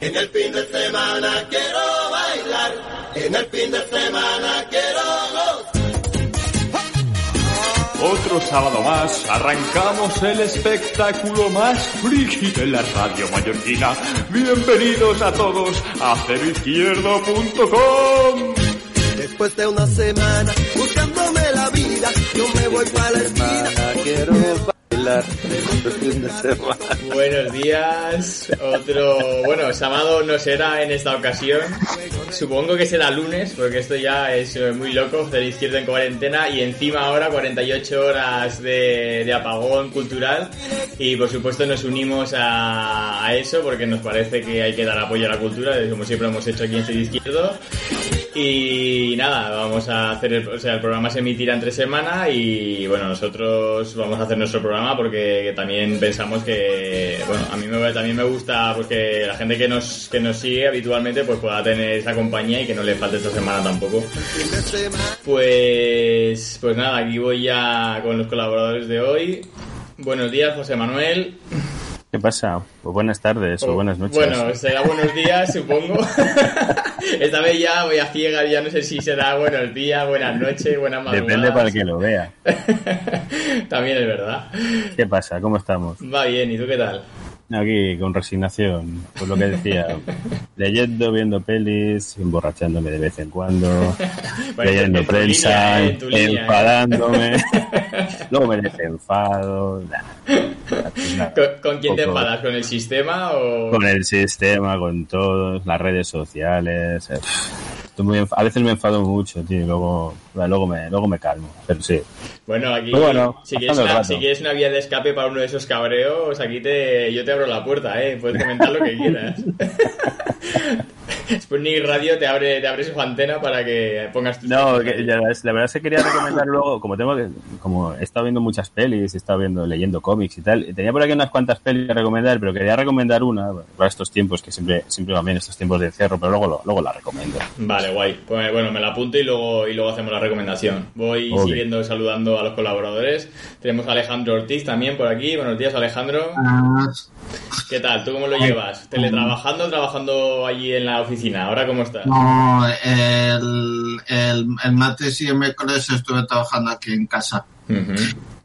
En el fin de semana quiero bailar, en el fin de semana quiero gozar. Otro sábado más arrancamos el espectáculo más friki de la radio mallorquina. Bienvenidos a todos a ceroizquierdo.com. Después de una semana buscándome la vida, yo me voy para la esquina. Quiero Buenos días. Otro, bueno, sábado no será en esta ocasión. Supongo que será lunes, porque esto ya es eh, muy loco, de en cuarentena y encima ahora 48 horas de, apagón cultural. Y por supuesto nos unimos a, eso porque nos parece que hay que dar apoyo a la cultura, como siempre hemos hecho aquí en Cero Izquierdo. Y nada, vamos a hacer el, o sea, el programa se emitirá entre semana y bueno, nosotros vamos a hacer nuestro programa porque también pensamos que, bueno, a mí me, también me gusta pues que la gente que nos, que nos sigue habitualmente pues pueda tener esa compañía y que no le falte esta semana tampoco. Pues, pues nada, aquí voy ya con los colaboradores de hoy. Buenos días, José Manuel. ¿Qué pasa? Pues buenas tardes o buenas noches. Bueno, será buenos días, supongo. Esta vez ya voy a ciegas, ya no sé si será buenos días, buenas noches, buenas madrugadas. Depende para el que lo vea. También es verdad. ¿Qué pasa? ¿Cómo estamos? Va bien, ¿y tú qué tal? Aquí con resignación, pues lo que decía, leyendo, viendo pelis, emborrachándome de vez en cuando, Bueno, leyendo prensa, ¿eh? ¿eh? enfadándome, luego me desenfado, nah. Nada, ¿Con, con quién te enfadas? ¿Con el sistema o...? Con el sistema, con todos, las redes sociales. eh, estoy muy a veces me enfado mucho, tío, y luego, luego, me, luego me calmo, pero sí. Bueno, aquí, bueno, si, quieres una, si quieres una vía de escape para uno de esos cabreos, aquí te, yo te abro la puerta, ¿eh? Puedes comentar lo que quieras. Sputnik Radio te abre, te abre su antena para que pongas tus... No, que la, verdad es- la verdad es que quería recomendar luego, como tengo que, como he estado viendo muchas pelis, he estado viendo, leyendo cómics y tal, y tenía por aquí unas cuantas pelis que recomendar, pero quería recomendar una, para estos tiempos, que siempre, siempre van bien estos tiempos de encierro, pero luego, lo- luego la recomiendo. Vale, guay. Pues bueno, me la apunto y luego, y luego hacemos la recomendación. Voy Ok. siguiendo saludando a los colaboradores. Tenemos a Alejandro Ortiz también por aquí. Buenos días, Alejandro. ¿Qué tal? ¿Tú cómo lo llevas? ¿Teletrabajando o trabajando allí en la oficina? ¿Ahora cómo estás? No, el, el, el martes y el miércoles estuve trabajando aquí en casa.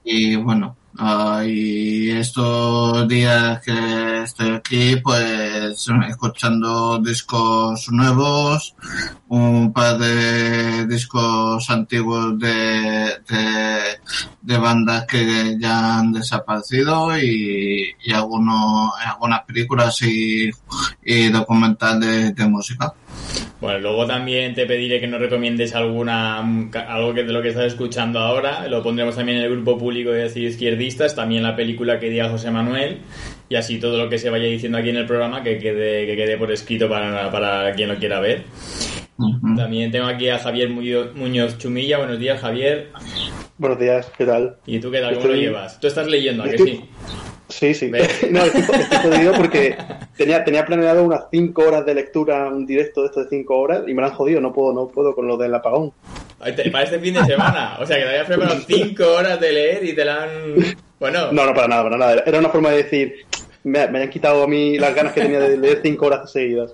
Y bueno, ah, y estos días que estoy aquí, pues escuchando discos nuevos, un par de discos antiguos de, de, de bandas que ya han desaparecido y, y algunos, algunas películas y, y documentales de música. Bueno, luego también te pediré que nos recomiendes alguna mm, algo que de lo que estás escuchando ahora. Lo pondremos también en el grupo público de decir izquierdistas, también la película que diga José Manuel y así todo lo que se vaya diciendo aquí en el programa que quede que quede por escrito para, para quien lo quiera ver. También tengo aquí a Javier Muñoz, Chumilla. Buenos días, Javier. Buenos días, ¿qué tal? ¿Y tú qué tal? ¿Cómo lo llevas? ¿Tú estás leyendo, a que sí? Sí, sí. No, estoy, estoy jodido porque tenía, tenía planeado unas 5 horas de lectura, un directo de esto de 5 horas, y me lo han jodido, no puedo, no puedo con lo del apagón. Para este fin de semana. O sea, que te habías preparado cinco horas de leer y te la han... Bueno, No, no, para nada, para nada. Era una forma de decir, me, me han quitado a mí las ganas que tenía de leer 5 horas seguidas.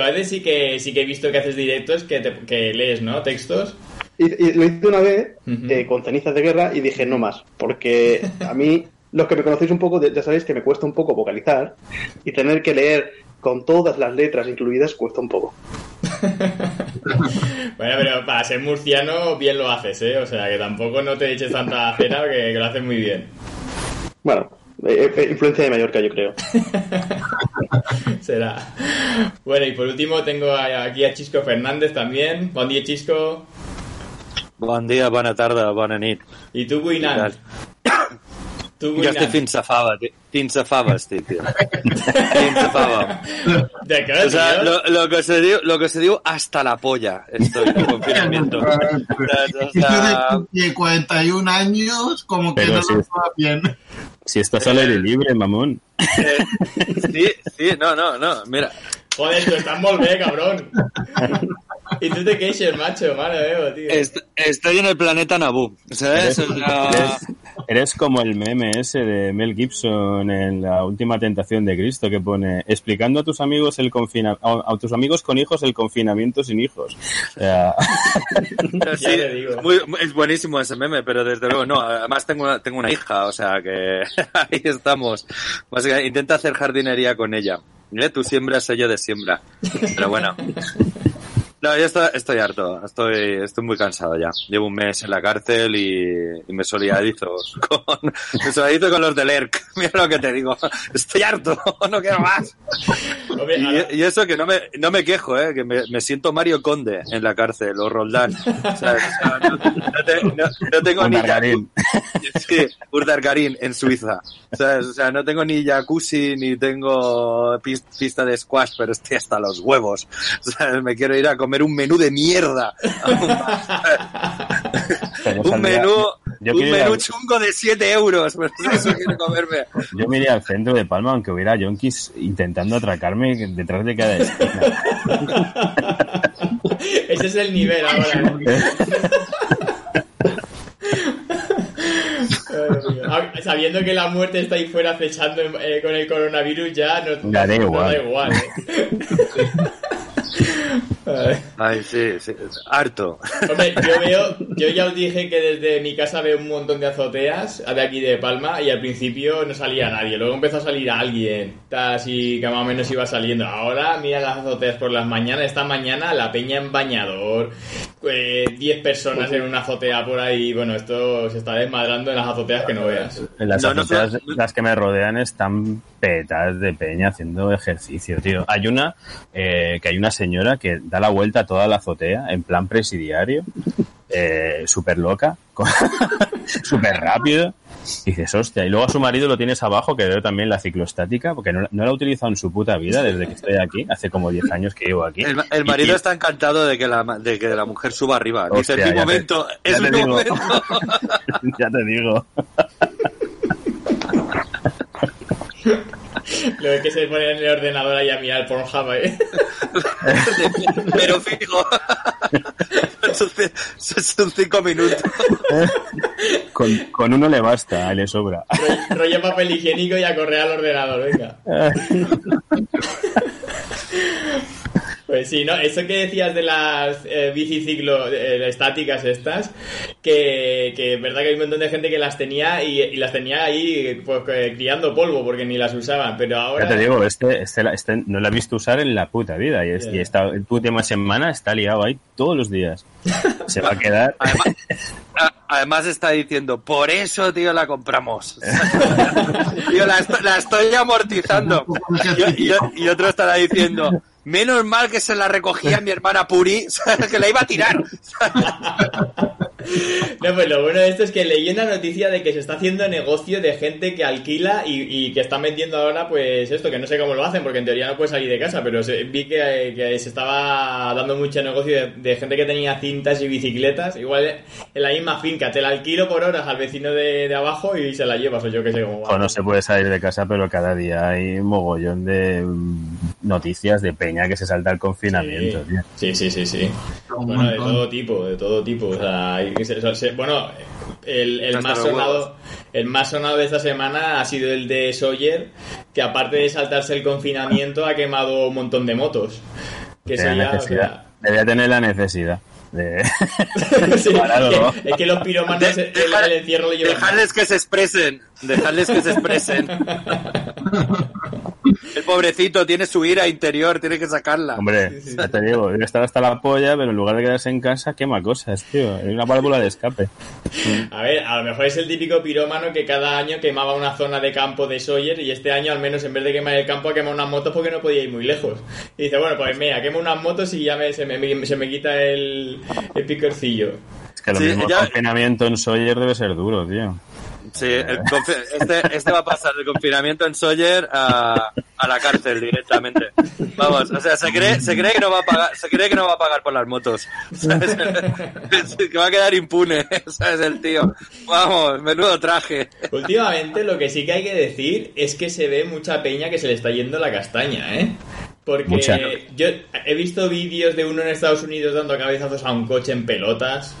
a veces sí que, sí que he visto que haces directos que, te- que lees, ¿no? Textos. Y, y lo hice una vez eh, con cenizas de guerra y dije no más, porque a mí, los que me conocéis un poco, ya sabéis que me cuesta un poco vocalizar y tener que leer con todas las letras incluidas cuesta un poco. Bueno, pero para ser murciano bien lo haces, ¿eh? O sea, que tampoco no te eches tanta cena que, que lo haces muy bien. Bueno, eh, eh, influencia de Mallorca, yo creo. Será. Bueno, y por último tengo a- aquí a Chisco Fernández también. Buen día, Chisco. Bon dia, bona tarda, bona nit. Y tú, Guinan. Tú, Jo Guinan. estic fins a fava, ti- fins a fava estic, tio. fins a fava. ¿De qué, O sea, lo, lo que se diu, lo que se diu hasta la polla estoy en confinamiento. O sea, de 41 años, como que Pero no sí. nos va bien. si estás al aire libre, mamón. sí, sí, no, no, no, mira. Joder, tú estás muy bien, cabrón. y tú te queixes, macho, mano, veo, tío. Est- estoy en el planeta Naboo, ¿sabes? O sea, Eres como el meme ese de Mel Gibson en la última tentación de Cristo que pone explicando a tus amigos el confina a, a tus amigos con hijos el confinamiento sin hijos. O sea, Pero sí, digo. muy- es buenísimo ese meme, pero desde luego no. Además tengo una, tengo una hija, o sea que ahí estamos. Básicamente, intenta hacer jardinería con ella. ¿Eh? Tú siembras, yo de siembra. Pero bueno. No, yo estoy, estoy harto, estoy, estoy muy cansado ya. Llevo un mes en la cárcel y, y me solidarizo con, me solidarizo con los del ERC. Mira lo que te digo. Estoy harto, no quiero más. Y, y eso que no me, no me quejo, ¿eh? que me, me siento Mario Conde en la cárcel, o Roldán. O sea, no, no te- no- no tengo ni Urdangarín. Sí, Urdargarín en Suiza. ¿Sabes? O sea, no tengo ni jacuzzi ni tengo pis- pista de squash, pero estoy hasta los huevos. O sea, me quiero ir a comer un menú de mierda. un menú, yo un menú chungo de 7 euros. Eso quiero comerme. Yo me iría al centro de Palma aunque hubiera yonkis intentando atracarme detrás de cada esquina. Ese es el nivel ahora. ¿eh? Ah, Sabiendo que la muerte está ahí fuera acechando eh, con el coronavirus, ya no, Ya da no igual. da igual. ¿eh? Ay. Sí, sí. Harto. Hombre, yo veo, yo ya os dije que desde mi casa veo un montón de azoteas de aquí de Palma y al principio no salía nadie, luego empezó a salir alguien, así que más o menos iba saliendo. Ahora mira las azoteas por las mañanas, esta mañana la peña en bañador, eh, 10 personas en una azotea por ahí, bueno, esto se está desmadrando en las azoteas que no veas. Las No, no azoteas, las que me rodean están petadas de peña haciendo ejercicio, tío. Hay una, eh, que hay una señora que da la vuelta a toda la azotea en plan presidiario, eh, súper loca, súper rápido. Y dices, hostia, y luego a su marido lo tienes abajo, que veo también la ciclostática, porque no, no la ha utilizado en su puta vida desde que estoy aquí, hace como 10 años que llevo aquí. El, marido y- está encantado de que la, de que la mujer suba arriba. Dice, es mi te- momento, es te mi digo. momento. ya te digo. Luego que se pone en el ordenador ahí a mirar Pornhub, ¿eh? Pero fijo. son, ci- son cinco minutos. Con, con uno le basta, le sobra. Rollo- rollo papel higiénico y a correr al ordenador, venga. Pues sí, ¿no? Eso que decías de las eh, biciciclo eh, estáticas estas, que, que es verdad que hay un montón de gente que las tenía y, y las tenía ahí pues eh, criando polvo porque ni las usaban, pero ahora... Ya te digo, este, este, este no lo he visto usar en la puta vida. Y, es, Ya. y esta última semana está liado ahí todos los días. Se va a quedar. Además, está diciendo, por eso, tío, la compramos. tío, la, esto- la estoy amortizando. Y, y- y otro estará diciendo, menos mal que se la recogía mi hermana Puri, que la iba a tirar. No, pues lo bueno de esto es que leí una noticia de que se está haciendo negocio de gente que alquila y, y que están vendiendo ahora, pues esto, que no sé cómo lo hacen, porque en teoría no puedes salir de casa, pero se- vi que, que se estaba dando mucho negocio de, de gente que tenía cintas y bicicletas, igual en la misma finca, te la alquilo por horas al vecino de, de abajo y se la llevas, o yo que sé cómo va. O no se puede salir de casa, pero cada día hay un mogollón de mm, noticias de peña que se salta el confinamiento. tío. Sí, sí, sí, sí. Bueno, de todo tipo, de todo tipo. O sea, hay que se- se- bueno, el, más sonado, el más sonado de esta semana ha sido el de Sawyer, que aparte de saltarse el confinamiento ha quemado un montón de motos. Que o necesidad. sea, Debía tener la necesidad de. sí, que- es que los piromanos De- el, encierro lo llevan. Dejadles que se expresen, dejadles que se expresen. El pobrecito tiene su ira interior, tiene que sacarla. Hombre, ya te digo, debe estar hasta la polla, pero en lugar de quedarse en casa, quema cosas, tío. Hay una válvula de escape. A ver, a lo mejor es el típico pirómano que cada año quemaba una zona de campo de Sawyer y este año al menos en vez de quemar el campo ha quemado unas motos porque no podía ir muy lejos. Y dice, bueno, pues mira, quemo unas motos y ya me- se, me, se me quita el, el picorcillo. Es que lo Sí, mismo ya- el confinamiento en Sawyer debe ser duro, tío. Sí, el este, este va a pasar del confinamiento en Sawyer a, a la cárcel directamente. Vamos, o sea, se cree, se cree que no va a pagar, se cree que no va a pagar por las motos. ¿sabes? que va a quedar impune, ¿sabes? El tío. Vamos, menudo traje. Últimamente lo que sí que hay que decir es que se ve mucha peña que se le está yendo la castaña, ¿eh? Porque Mucha. yo he visto vídeos de uno en Estados Unidos dando cabezazos a un coche en pelotas.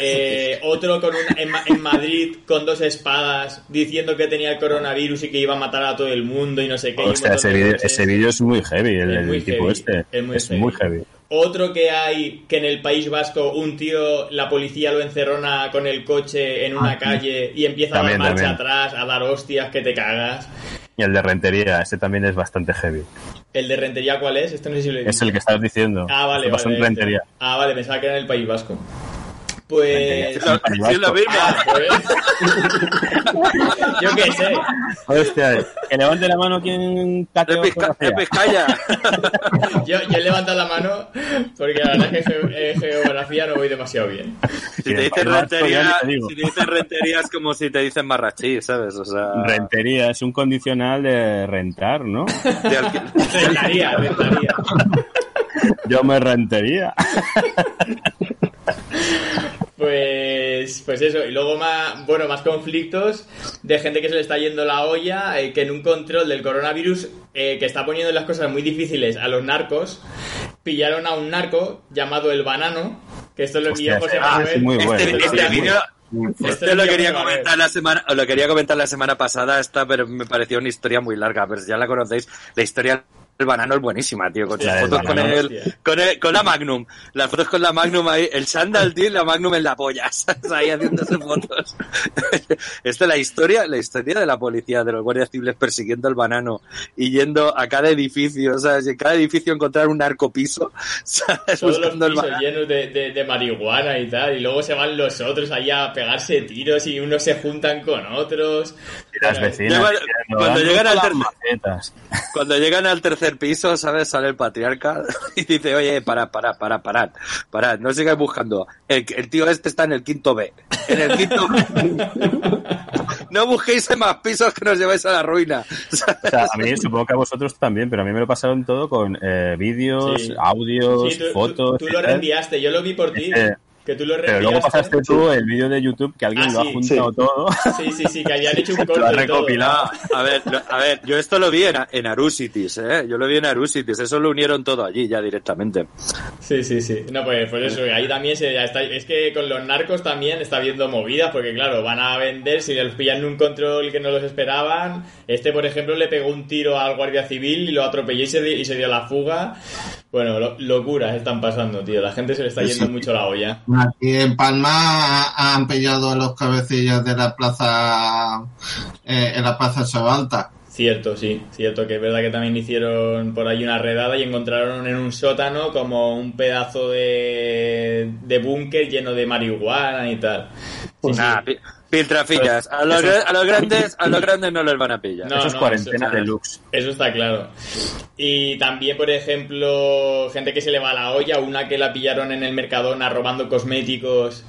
Eh, otro con una- en, en Madrid con dos espadas diciendo que tenía el coronavirus y que iba a matar a todo el mundo y no sé qué. ese de vídeo coches. ese vídeo es muy heavy, el, Es el muy tipo heavy, este. es muy es heavy. muy heavy. Otro que hay que en el País Vasco un tío, la policía lo encerrona con el coche en una Ah, calle y empieza También, a dar marcha también. atrás, a dar hostias que te cagas. Y el de Rentería, ese también es bastante heavy. ¿El de Rentería cuál es? Este no sé si lo he Es el que estás diciendo. Ah, vale, Esto pasó vale. Rentería. este. Ah, vale, pensaba que era en el País Vasco. Pues... Sí, lo mismo. Ah, pues. Yo qué sé. Hostia, que levante la mano quien de geografía. Vizcaya. Yo, yo he levantado la mano porque la verdad es que ge- en geografía no voy demasiado bien. Si te dicen rentería, si te dicen rentería es como si te dicen marrachí, ¿sabes? O sea, Rentería es un condicional de rentar, ¿no? de Rentaría, rentaría. Yo me rentería. Pues, pues eso, y luego más, bueno, más conflictos de gente que se le está yendo la olla, eh, que en un control del coronavirus eh, que está poniendo las cosas muy difíciles a los narcos, pillaron a un narco llamado el banano, que esto lo envió José Manuel. sí, muy bueno. Este, este sí. vídeo Esto Este lo quería comentar la semana, lo quería comentar la semana pasada, esta, pero me pareció una historia muy larga, pero ya la conocéis. La historia del banano es buenísima, tío, con del fotos con banano, el, hostia. con el- con la Magnum. Las fotos con la Magnum ahí, el sandal, tío, y la Magnum en la polla, ¿sabes? ahí haciéndose fotos. Esta es la historia, la historia de la policía, de los guardias civiles persiguiendo al banano y yendo a cada edificio, ¿sabes? Y en cada edificio encontrar un narcopiso, ¿sabes? Todos los Buscando el pisos banano. llenos de, de- de marihuana y tal, y luego se van los otros ahí a pegarse tiros y unos se juntan con otros. Y las Bueno, vecinas. Diciendo, cuando "Dando llegan al las tercer- macetas". Cuando llegan al tercer piso, ¿sabes? Sale el patriarca y dice, oye, para, para, para, parad, parad, no sigáis buscando. El, el tío este está en el quinto B. En el quinto B. No busquéis en más pisos que nos lleváis a la ruina. O sea, a mí supongo que a vosotros también, pero a mí me lo pasaron todo con eh, vídeos, Sí. audios, Sí, tú, tú- fotos. tú lo reenviaste, yo lo vi por ti. Ese- Que tú lo Pero luego pasaste tú el vídeo de YouTube que alguien Ah, lo ha sí, juntado sí. todo. Sí, sí, sí, que habían hecho un Lo corte ha y todo. recopilado. A ver, lo- a ver, yo esto lo vi en, en Arusitis, ¿eh? Yo lo vi en Arusitis, eso lo unieron todo allí ya directamente. Sí, sí, sí. No, pues, pues eso, ahí también se ya está. Es que con los narcos también está habiendo movidas, porque claro, van a vender, si les pillan un control que no los esperaban. Este, por ejemplo, le pegó un tiro al guardia civil y lo atropelló y se, y se dio la fuga. Bueno, lo- locuras están pasando, tío. La gente se le está yendo mucho la olla. Aquí en Palma ha- han pillado a los cabecillas de la plaza, eh, en la plaza Chavalta. Cierto, sí, cierto que es verdad que también hicieron por ahí una redada y encontraron en un sótano como un pedazo de, de búnker lleno de marihuana y tal. Sí. Nah, pi- piltrafillas. A los, a los grandes, a los grandes no les van a pillar. No, Eso es no, cuarentena eso- deluxe. Eso está claro. Y también, por ejemplo, gente que se le va a la olla, una que la pillaron en el Mercadona robando cosméticos,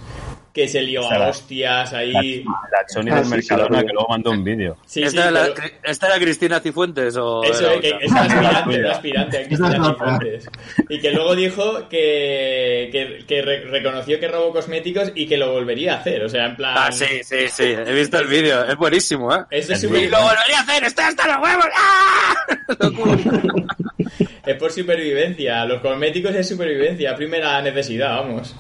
que se lió O sea, a la- hostias ahí. la Sony Ah, del sí, sí, Mercadona que luego mandó un vídeo. Sí, sí, ¿Esta, era la- pero- ¿Esta era Cristina Cifuentes o Eso era que otra? es una aspirante, una aspirante a Cristina. Cifuentes. Y que luego dijo que, que, que re- reconoció que robó cosméticos y que lo volvería a hacer. O sea, en plan. Ah, sí, sí, sí, he visto el vídeo, es buenísimo, ¿eh? Eso es Y lo volvería a hacer, estoy hasta los huevos. ¡Ah! Es por supervivencia. Los cosméticos es supervivencia. Primera necesidad, vamos.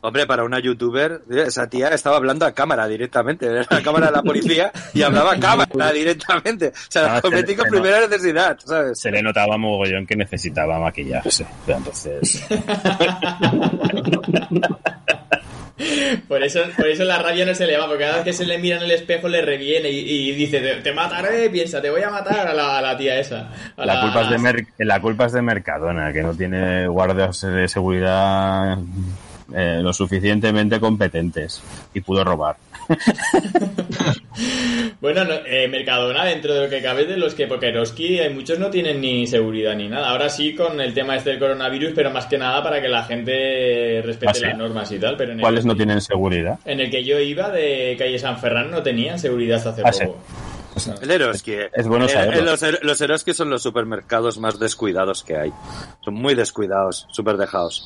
Hombre, para una youtuber, esa tía estaba hablando a cámara directamente, era la cámara de la policía y hablaba a cámara directamente. O sea, Ah, cosméticos se- se primera necesidad, ¿sabes? Se le notaba mogollón que necesitaba maquillarse. Pero entonces. Por eso, por eso la rabia no se le va, porque cada vez que se le mira en el espejo le reviene y, y dice, te, te mataré, piensa, te voy a matar a la, a la tía esa. A La culpa, es de Mer- la culpa es de Mercadona, que no tiene guardias de seguridad eh, lo suficientemente competentes y pudo robar. Bueno, no, eh, Mercadona, dentro de lo que cabe, de los que, porque Eroski, hay muchos no tienen ni seguridad ni nada. Ahora sí con el tema este del coronavirus, pero más que nada para que la gente respete Ah, las normas y tal. Pero en el, ¿Cuáles no tienen seguridad? En el que yo iba de calle San Ferran no tenían seguridad hace Ah, El Eroski. Es bueno saberlo. el- los, er- los Eroski son los supermercados más descuidados que hay. Son muy descuidados, súper dejados.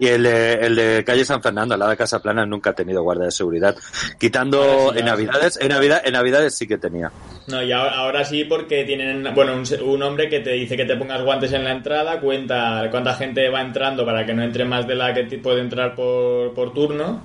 Y el de, el de calle San Fernando, al lado de Casa Plana, nunca ha tenido guardia de seguridad. Quitando sí, en sí. Navidades, en Navidad, en Navidades sí que tenía. No, y ahora, ahora sí porque tienen, bueno, un, se- un hombre que te dice que te pongas guantes en la entrada, cuenta cuánta gente va entrando para que no entre más de la que puede entrar por, por turno.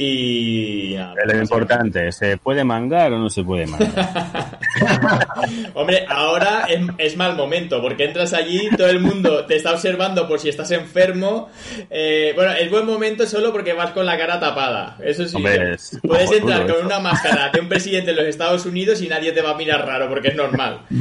Y... nada, Lo pues, importante, ¿se puede mangar o no se puede mangar? Hombre, ahora es, es mal momento, porque entras allí, todo el mundo te está observando por si estás enfermo. Eh, bueno, es buen momento solo porque vas con la cara tapada. Eso sí. Hombre, es Puedes entrar con eso. una máscara de un presidente de los Estados Unidos y nadie te va a mirar raro, porque es normal.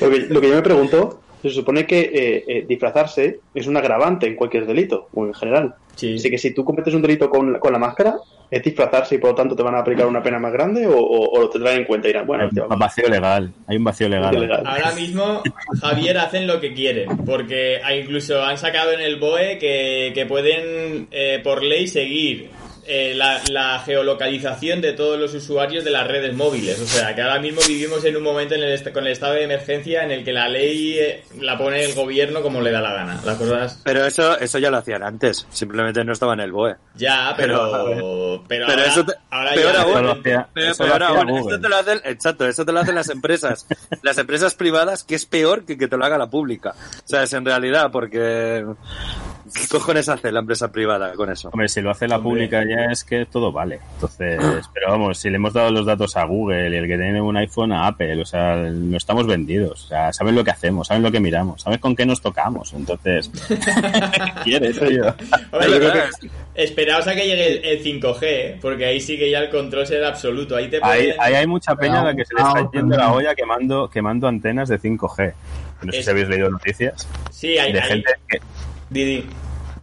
Lo que, lo que yo me pregunto, se supone que eh, eh, disfrazarse es un agravante en cualquier delito, o en general. Sí. Así que si tú cometes un delito con, la- con la máscara, es disfrazarse y por lo tanto te van a aplicar una pena más grande o, o- o lo tendrán en cuenta y dirán, bueno, Hay un vacío legal. Hay un vacío legal. Ahora mismo, Javier, hacen lo que quieren, porque incluso han sacado en el BOE que, que pueden, eh, por ley, seguir eh, la, la geolocalización de todos los usuarios de las redes móviles. O sea, que ahora mismo vivimos en un momento en el con el estado de emergencia en el que la ley eh, la pone el gobierno como le da la gana. Las cosas... Pero eso, eso ya lo hacían antes. Simplemente no estaba en el BOE. Ya, pero... Pero- Pero, pero ahora, eso te- ahora peor ya... aún, Pero peor esto te lo hacen, exacto, eso te lo hacen las empresas. las empresas privadas, que es peor que que te lo haga la pública. O sea, es en realidad, porque... ¿Qué cojones hace la empresa privada con eso? Hombre, si lo hace la Hombre. pública ya es que todo vale. Entonces, pero vamos, si le hemos dado los datos a Google y el que tiene un iPhone a Apple, o sea, no estamos vendidos. O sea, saben lo que hacemos, saben lo que miramos, saben con qué nos tocamos. Entonces, ¿qué quieres, tío? Hombre, Yo yo creo creo que- que- Esperaos a que llegue el, el 5G, ¿eh? porque ahí sí que ya el control será absoluto. Ahí te Ahí, pueden- ahí hay mucha peña a la que se le está Ah, yendo la olla quemando, quemando antenas de 5G. No sé Es- si habéis leído noticias Sí, hay, de hay- gente que, Didi.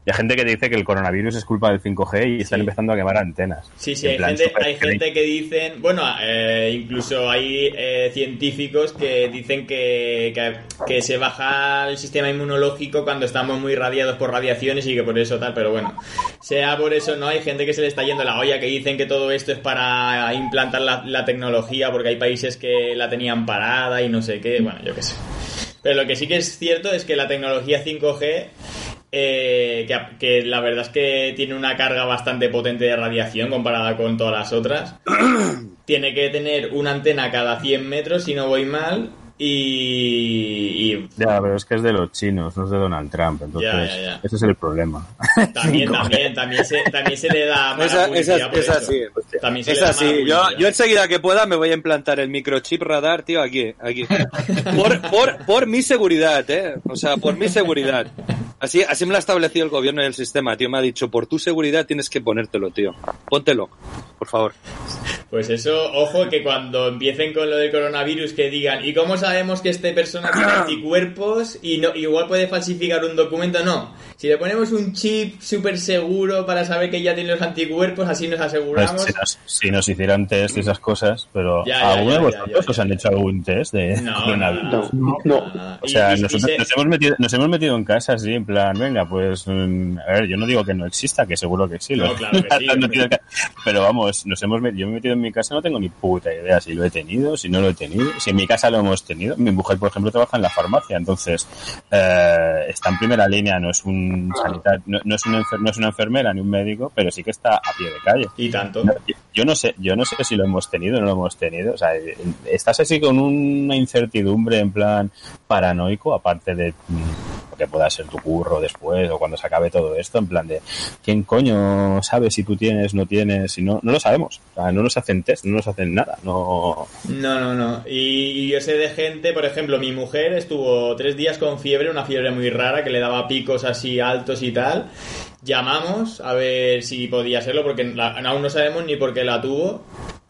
de gente que dice que el coronavirus es culpa del 5G y están Sí. empezando a quemar antenas. Sí, sí, hay plan gente, hay gente que dicen, bueno, eh, incluso hay eh, científicos que dicen que, que, que se baja el sistema inmunológico cuando estamos muy radiados por radiaciones y que por eso tal, pero bueno, sea por eso no, hay gente que se le está yendo la olla, que dicen que todo esto es para implantar la, la tecnología porque hay países que la tenían parada y no sé qué, bueno, yo qué sé. Pero lo que sí que es cierto es que la tecnología 5G, eh, que, que la verdad es que tiene una carga bastante potente de radiación comparada con todas las otras, tiene que tener una antena cada 100 metros, si no voy mal, y, y Ya, pero es que es de los chinos, no es de Donald Trump. Entonces, Ya, ya, ya. ese es el problema. también, 5G. también, también se, también se le da Esa, esa, por es eso. así. También se Es le da así. mala Yo, yo enseguida que pueda me voy a implantar el microchip radar, tío, aquí, aquí. Por, por, por mi seguridad, eh. O sea, por mi seguridad. Así, así me lo ha establecido el gobierno y el sistema, tío. Me ha dicho, por tu seguridad tienes que ponértelo, tío. Póntelo, por favor. Pues eso, ojo que cuando empiecen con lo del coronavirus que digan, ¿y cómo sabemos que esta persona tiene anticuerpos y no igual puede falsificar un documento? No. Si le ponemos un chip súper seguro para saber que ya tiene los anticuerpos, así nos Pues, aseguramos. si, nos, si nos hicieran test y esas cosas, pero Ya, ¿alguno de vosotros os han hecho algún test de No, coronavirus? No, no. O sea, y- y nosotros se- nos, hemos metido, nos hemos metido en casa así, en plan, venga, pues, mm, a ver, yo no digo que no exista, que seguro que sí. No, lo- claro que sí, pero vamos, nos hemos metido, yo me he metido en mi casa, no tengo ni puta idea si lo he tenido, si no lo he tenido, si en mi casa lo hemos tenido. Mi mujer, por ejemplo, trabaja en la farmacia, entonces eh, está en primera línea, no es un sanitario, no, no es una no es una enfermera ni un médico, pero sí que está a pie de calle. y tanto. No, yo- no sé, yo no sé si lo hemos tenido o no lo hemos tenido. O sea, estás así con una incertidumbre en plan paranoico, aparte de mm, lo que pueda ser tu curro después o cuando se acabe todo esto, en plan de quién coño sabe si tú tienes, no tienes, si no, no lo sabemos. O sea, no nos hacen test, no nos hacen nada. No, No, no, no. Y yo sé de gente, por ejemplo, mi mujer estuvo tres días con fiebre, una fiebre muy rara que le daba picos así altos y tal. Llamamos a ver si podía serlo, porque la- aún no sabemos ni por qué la tuvo.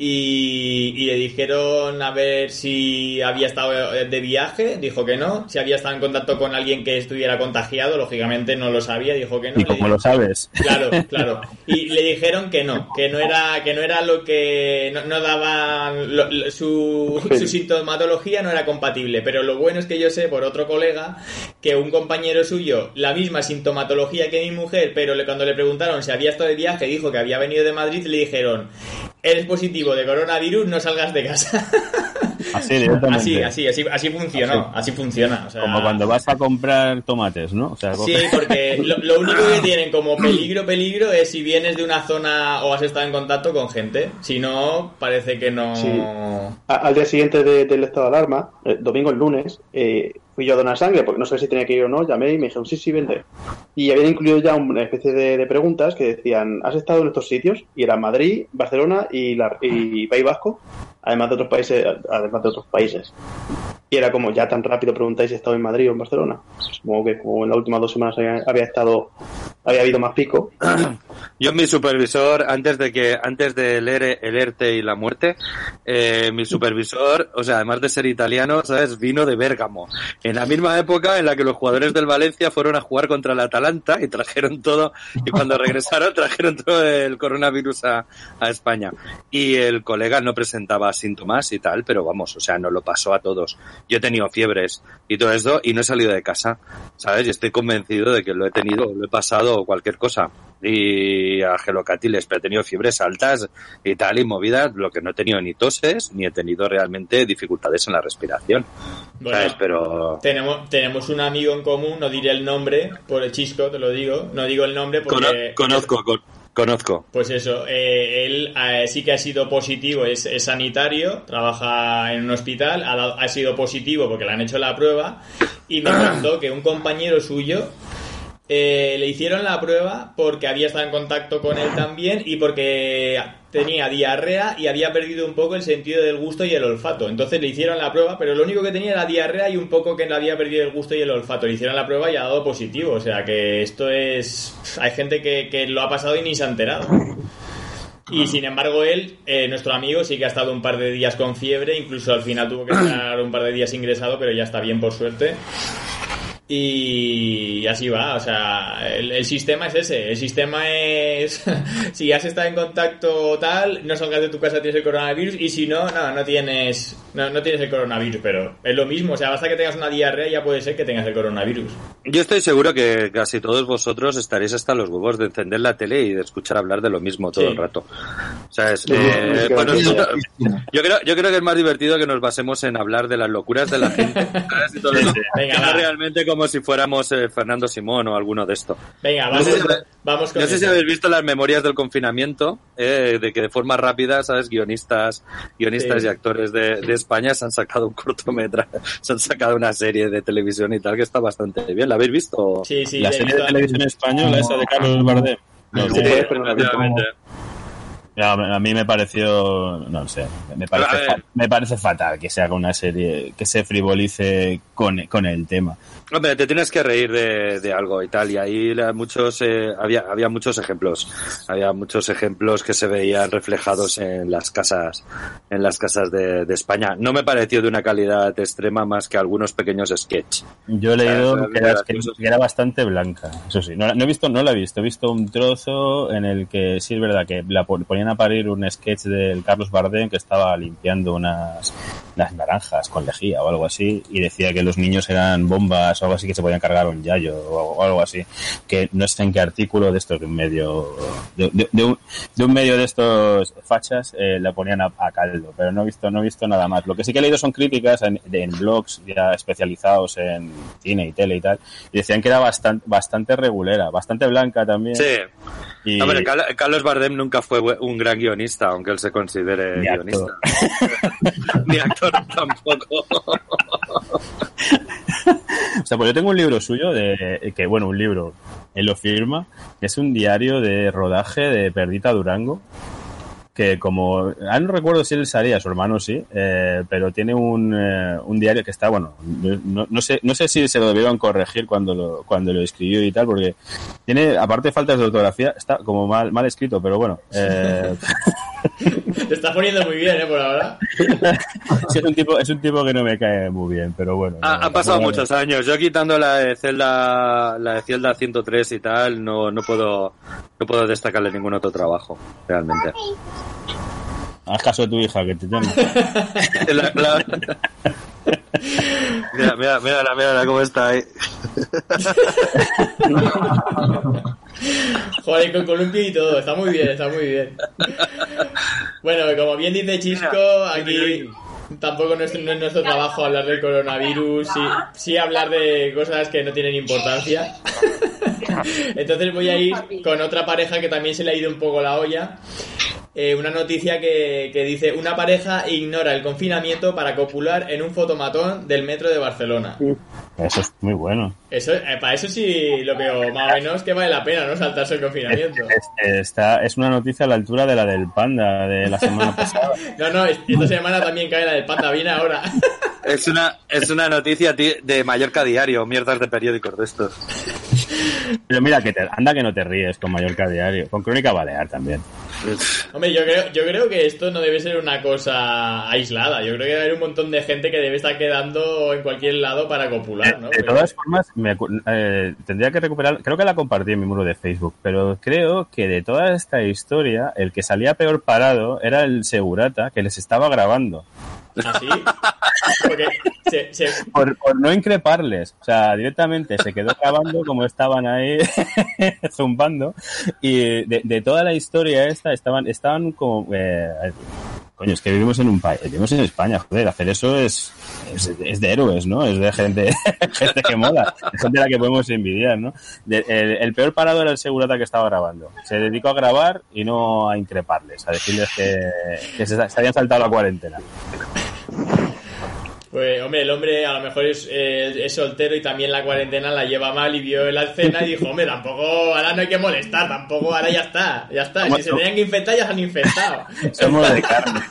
Y, y le dijeron a ver si había estado de viaje, dijo que no. Si había estado en contacto con alguien que estuviera contagiado, lógicamente no lo sabía, dijo que no. y dijo- lo sabes, Claro, claro. Y le dijeron que no, que no era, que no era lo que no, no daban lo- lo- su, su sintomatología no era compatible. Pero lo bueno es que yo sé por otro colega que un compañero suyo, la misma sintomatología que mi mujer, pero le- cuando le preguntaron si había estado de viaje, dijo que había venido de Madrid, le dijeron eres positivo de coronavirus, no salgas de casa. Así, directamente. Así, así, así, así funcionó, así funciona. o sea- Como cuando vas a comprar tomates, ¿no? O sea, Sí, coges- porque lo, lo único que tienen como peligro, peligro es si vienes de una zona o has estado en contacto con gente. Si no, parece que no. Sí. Al día siguiente de- del estado de alarma, eh, domingo el lunes, eh, fui yo a donar sangre, porque no sé si tenía que ir o no, llamé y me dijeron, sí, sí, vente. Y habían incluido ya una especie de, de preguntas que decían, ¿has estado en estos sitios? Y era Madrid, Barcelona y, la, y País Vasco, además de otros países, además de otros países. Y era como, ya tan rápido preguntáis si he estado en Madrid o en Barcelona. Supongo que como en las últimas dos semanas había, había estado, había habido más pico. Yo mi supervisor, antes de que, antes del ERE, el ERTE y la muerte, eh, mi supervisor, o sea, además de ser italiano, ¿sabes? Vino de Bérgamo. En la misma época en la que los jugadores del Valencia fueron a jugar contra el Atalanta y trajeron todo, y cuando regresaron trajeron todo el coronavirus a, a España. Y el colega no presentaba síntomas y tal, pero vamos, o sea, nos lo pasó a todos. Yo he tenido fiebres y todo eso y no he salido de casa, ¿sabes? Y estoy convencido de que lo he tenido, lo he pasado o cualquier cosa. Y a gelocatiles, pero he tenido fiebres altas y tal y movidas, lo que no he tenido ni toses, ni he tenido realmente dificultades en la respiración. Bueno, ¿Sabes? Pero... Tenemos, tenemos un amigo en común, no diré el nombre, por el chisco, te lo digo. No digo el nombre porque. Cono- conozco, con- conozco. Pues eso, eh, él eh, sí que ha sido positivo, es, es sanitario, trabaja en un hospital, ha, ha sido positivo porque le han hecho la prueba y me contó que un compañero suyo eh, le hicieron la prueba porque había estado en contacto con él también y porque tenía diarrea y había perdido un poco el sentido del gusto y el olfato. Entonces le hicieron la prueba, pero lo único que tenía era diarrea y un poco que le había perdido el gusto y el olfato. Le hicieron la prueba y ha dado positivo. O sea que esto es... Hay gente que, que lo ha pasado y ni se ha enterado. Y sin embargo él, eh, nuestro amigo, sí que ha estado un par de días con fiebre, incluso al final tuvo que estar un par de días ingresado, pero ya está bien por suerte. Y así va, o sea, el, el sistema es ese, el sistema es, si has estado en contacto tal, no salgas de tu casa tienes el coronavirus y si no, no, no tienes, no, no tienes el coronavirus, pero es lo mismo, o sea, basta que tengas una diarrea ya puede ser que tengas el coronavirus. Yo estoy seguro que casi todos vosotros estaréis hasta los huevos de encender la tele y de escuchar hablar de lo mismo todo Sí. el rato. Eh, sí, pues sí. nosotros- yo, creo, yo creo que es más divertido que nos basemos en hablar de las locuras de la gente. Venga, va. realmente como si fuéramos eh, Fernando Simón o alguno de esto. Venga, No vamos, sé si- vamos con No sé si eso. habéis visto las memorias del confinamiento, eh, de que de forma rápida, ¿sabes? Guionistas, guionistas Sí. y actores de, de España se han sacado un cortometraje, se han sacado una serie de televisión y tal que está bastante bien. ¿La habéis visto? Sí, sí, la serie de televisión española, esa de Carlos Bardem. No, Sí, sí. pero la vi. Efectivamente. Ya, a mí me pareció, no sé, me parece, ver. fa- me parece fatal que se haga una serie que se frivolice con, con el tema. Hombre, te tienes que reír de, de algo y tal, y ahí muchos, eh, había, había muchos ejemplos, había muchos ejemplos que se veían reflejados en las casas, en las casas de, de España. No me pareció de una calidad extrema más que algunos pequeños sketches. Yo he leído que era, que- que bastante blanca, eso sí. No, la- no he visto, no la he visto. He visto un trozo en el que sí es verdad que la pon- ponían a parir un sketch del Carlos Bardem que estaba limpiando unas, unas naranjas con lejía o algo así y decía que los niños eran bombas o algo así que se podían cargar un yayo o, algo así. Que no sé en qué artículo de estos de un medio de, de- de un, de un medio de estos fachas eh, la ponían a, a caldo, pero no he visto no he visto nada más. Lo que sí que he leído son críticas en, en blogs ya especializados en cine y tele y tal y decían que era bastante bastante regulera, bastante blanca también. Sí. Y, Hombre, Cal- Carlos Bardem nunca fue bu- un gran guionista, aunque él se considere Ni actor. guionista. Ni actor tampoco. O sea, pues yo tengo un libro suyo de que bueno, un libro él lo firma, es un diario de rodaje de Perdita Durango que como ah, no recuerdo si él salía, su hermano sí, eh, pero tiene un, eh, un diario que está bueno, no, no sé no sé si se lo debieron corregir cuando lo cuando lo escribió y tal, porque tiene aparte de faltas de ortografía está como mal mal escrito, pero bueno, eh, Te estás poniendo muy bien, ¿eh? Por ahora. sí, es un tipo es un tipo que no me cae muy bien, pero bueno. Ha, no, han pasado no, muchos años. Yo quitando la de Zelda, la de Zelda 103 y tal, no, no puedo, no puedo destacarle ningún otro trabajo, realmente. Haz caso a tu hija que te llama. La- la- Mira, mira, mira, mira cómo está ahí. Joder, con columpio y todo, está muy bien, está muy bien. Bueno, como bien dice Chisco, aquí tampoco no es, no es nuestro trabajo hablar del coronavirus, sí, sí hablar de cosas que no tienen importancia. Entonces voy a ir con otra pareja que también se le ha ido un poco la olla. Eh, una noticia que, que dice, una pareja ignora el confinamiento para copular en un fotomatón del metro de Barcelona. Eso es muy bueno. Eso, eh, para eso sí lo veo más o menos que vale la pena, ¿no? Saltarse el confinamiento. Es, está, es una noticia a la altura de la del panda de la semana pasada. No, no, esta semana también cae la del panda, viene ahora. Es una, es una noticia ti- de Mallorca Diario, mierdas de periódicos de estos. Pero mira, que te, anda que no te ríes con Mallorca Diario. Con Crónica Balear también. Hombre, yo creo, yo creo que esto no debe ser una cosa aislada. Yo creo que haber un montón de gente que debe estar quedando en cualquier lado para copular, ¿no? De todas formas, me eh, tendría que recuperar, creo que la compartí en mi muro de Facebook, pero creo que de toda esta historia, el que salía peor parado era el segurata que les estaba grabando. Se- Por, no increparles, o sea, directamente se quedó grabando como estaban ahí zumbando. Y de, toda la historia esta estaban estaban como eh, coño es que vivimos en un país vivimos en España joder hacer eso es es, de héroes no es de gente gente que mola gente a la que podemos envidiar no el, peor parado era el segurata que estaba grabando. Se dedicó a grabar y no a increparles a decirles que, se habían saltado la cuarentena pues, hombre, el hombre a lo mejor es, eh, es soltero y también la cuarentena la lleva mal y vio la escena y dijo, hombre, tampoco, ahora no hay que molestar, tampoco, ahora ya está, ya está. Si se tenían que infectar, ya se han infectado. somos de carne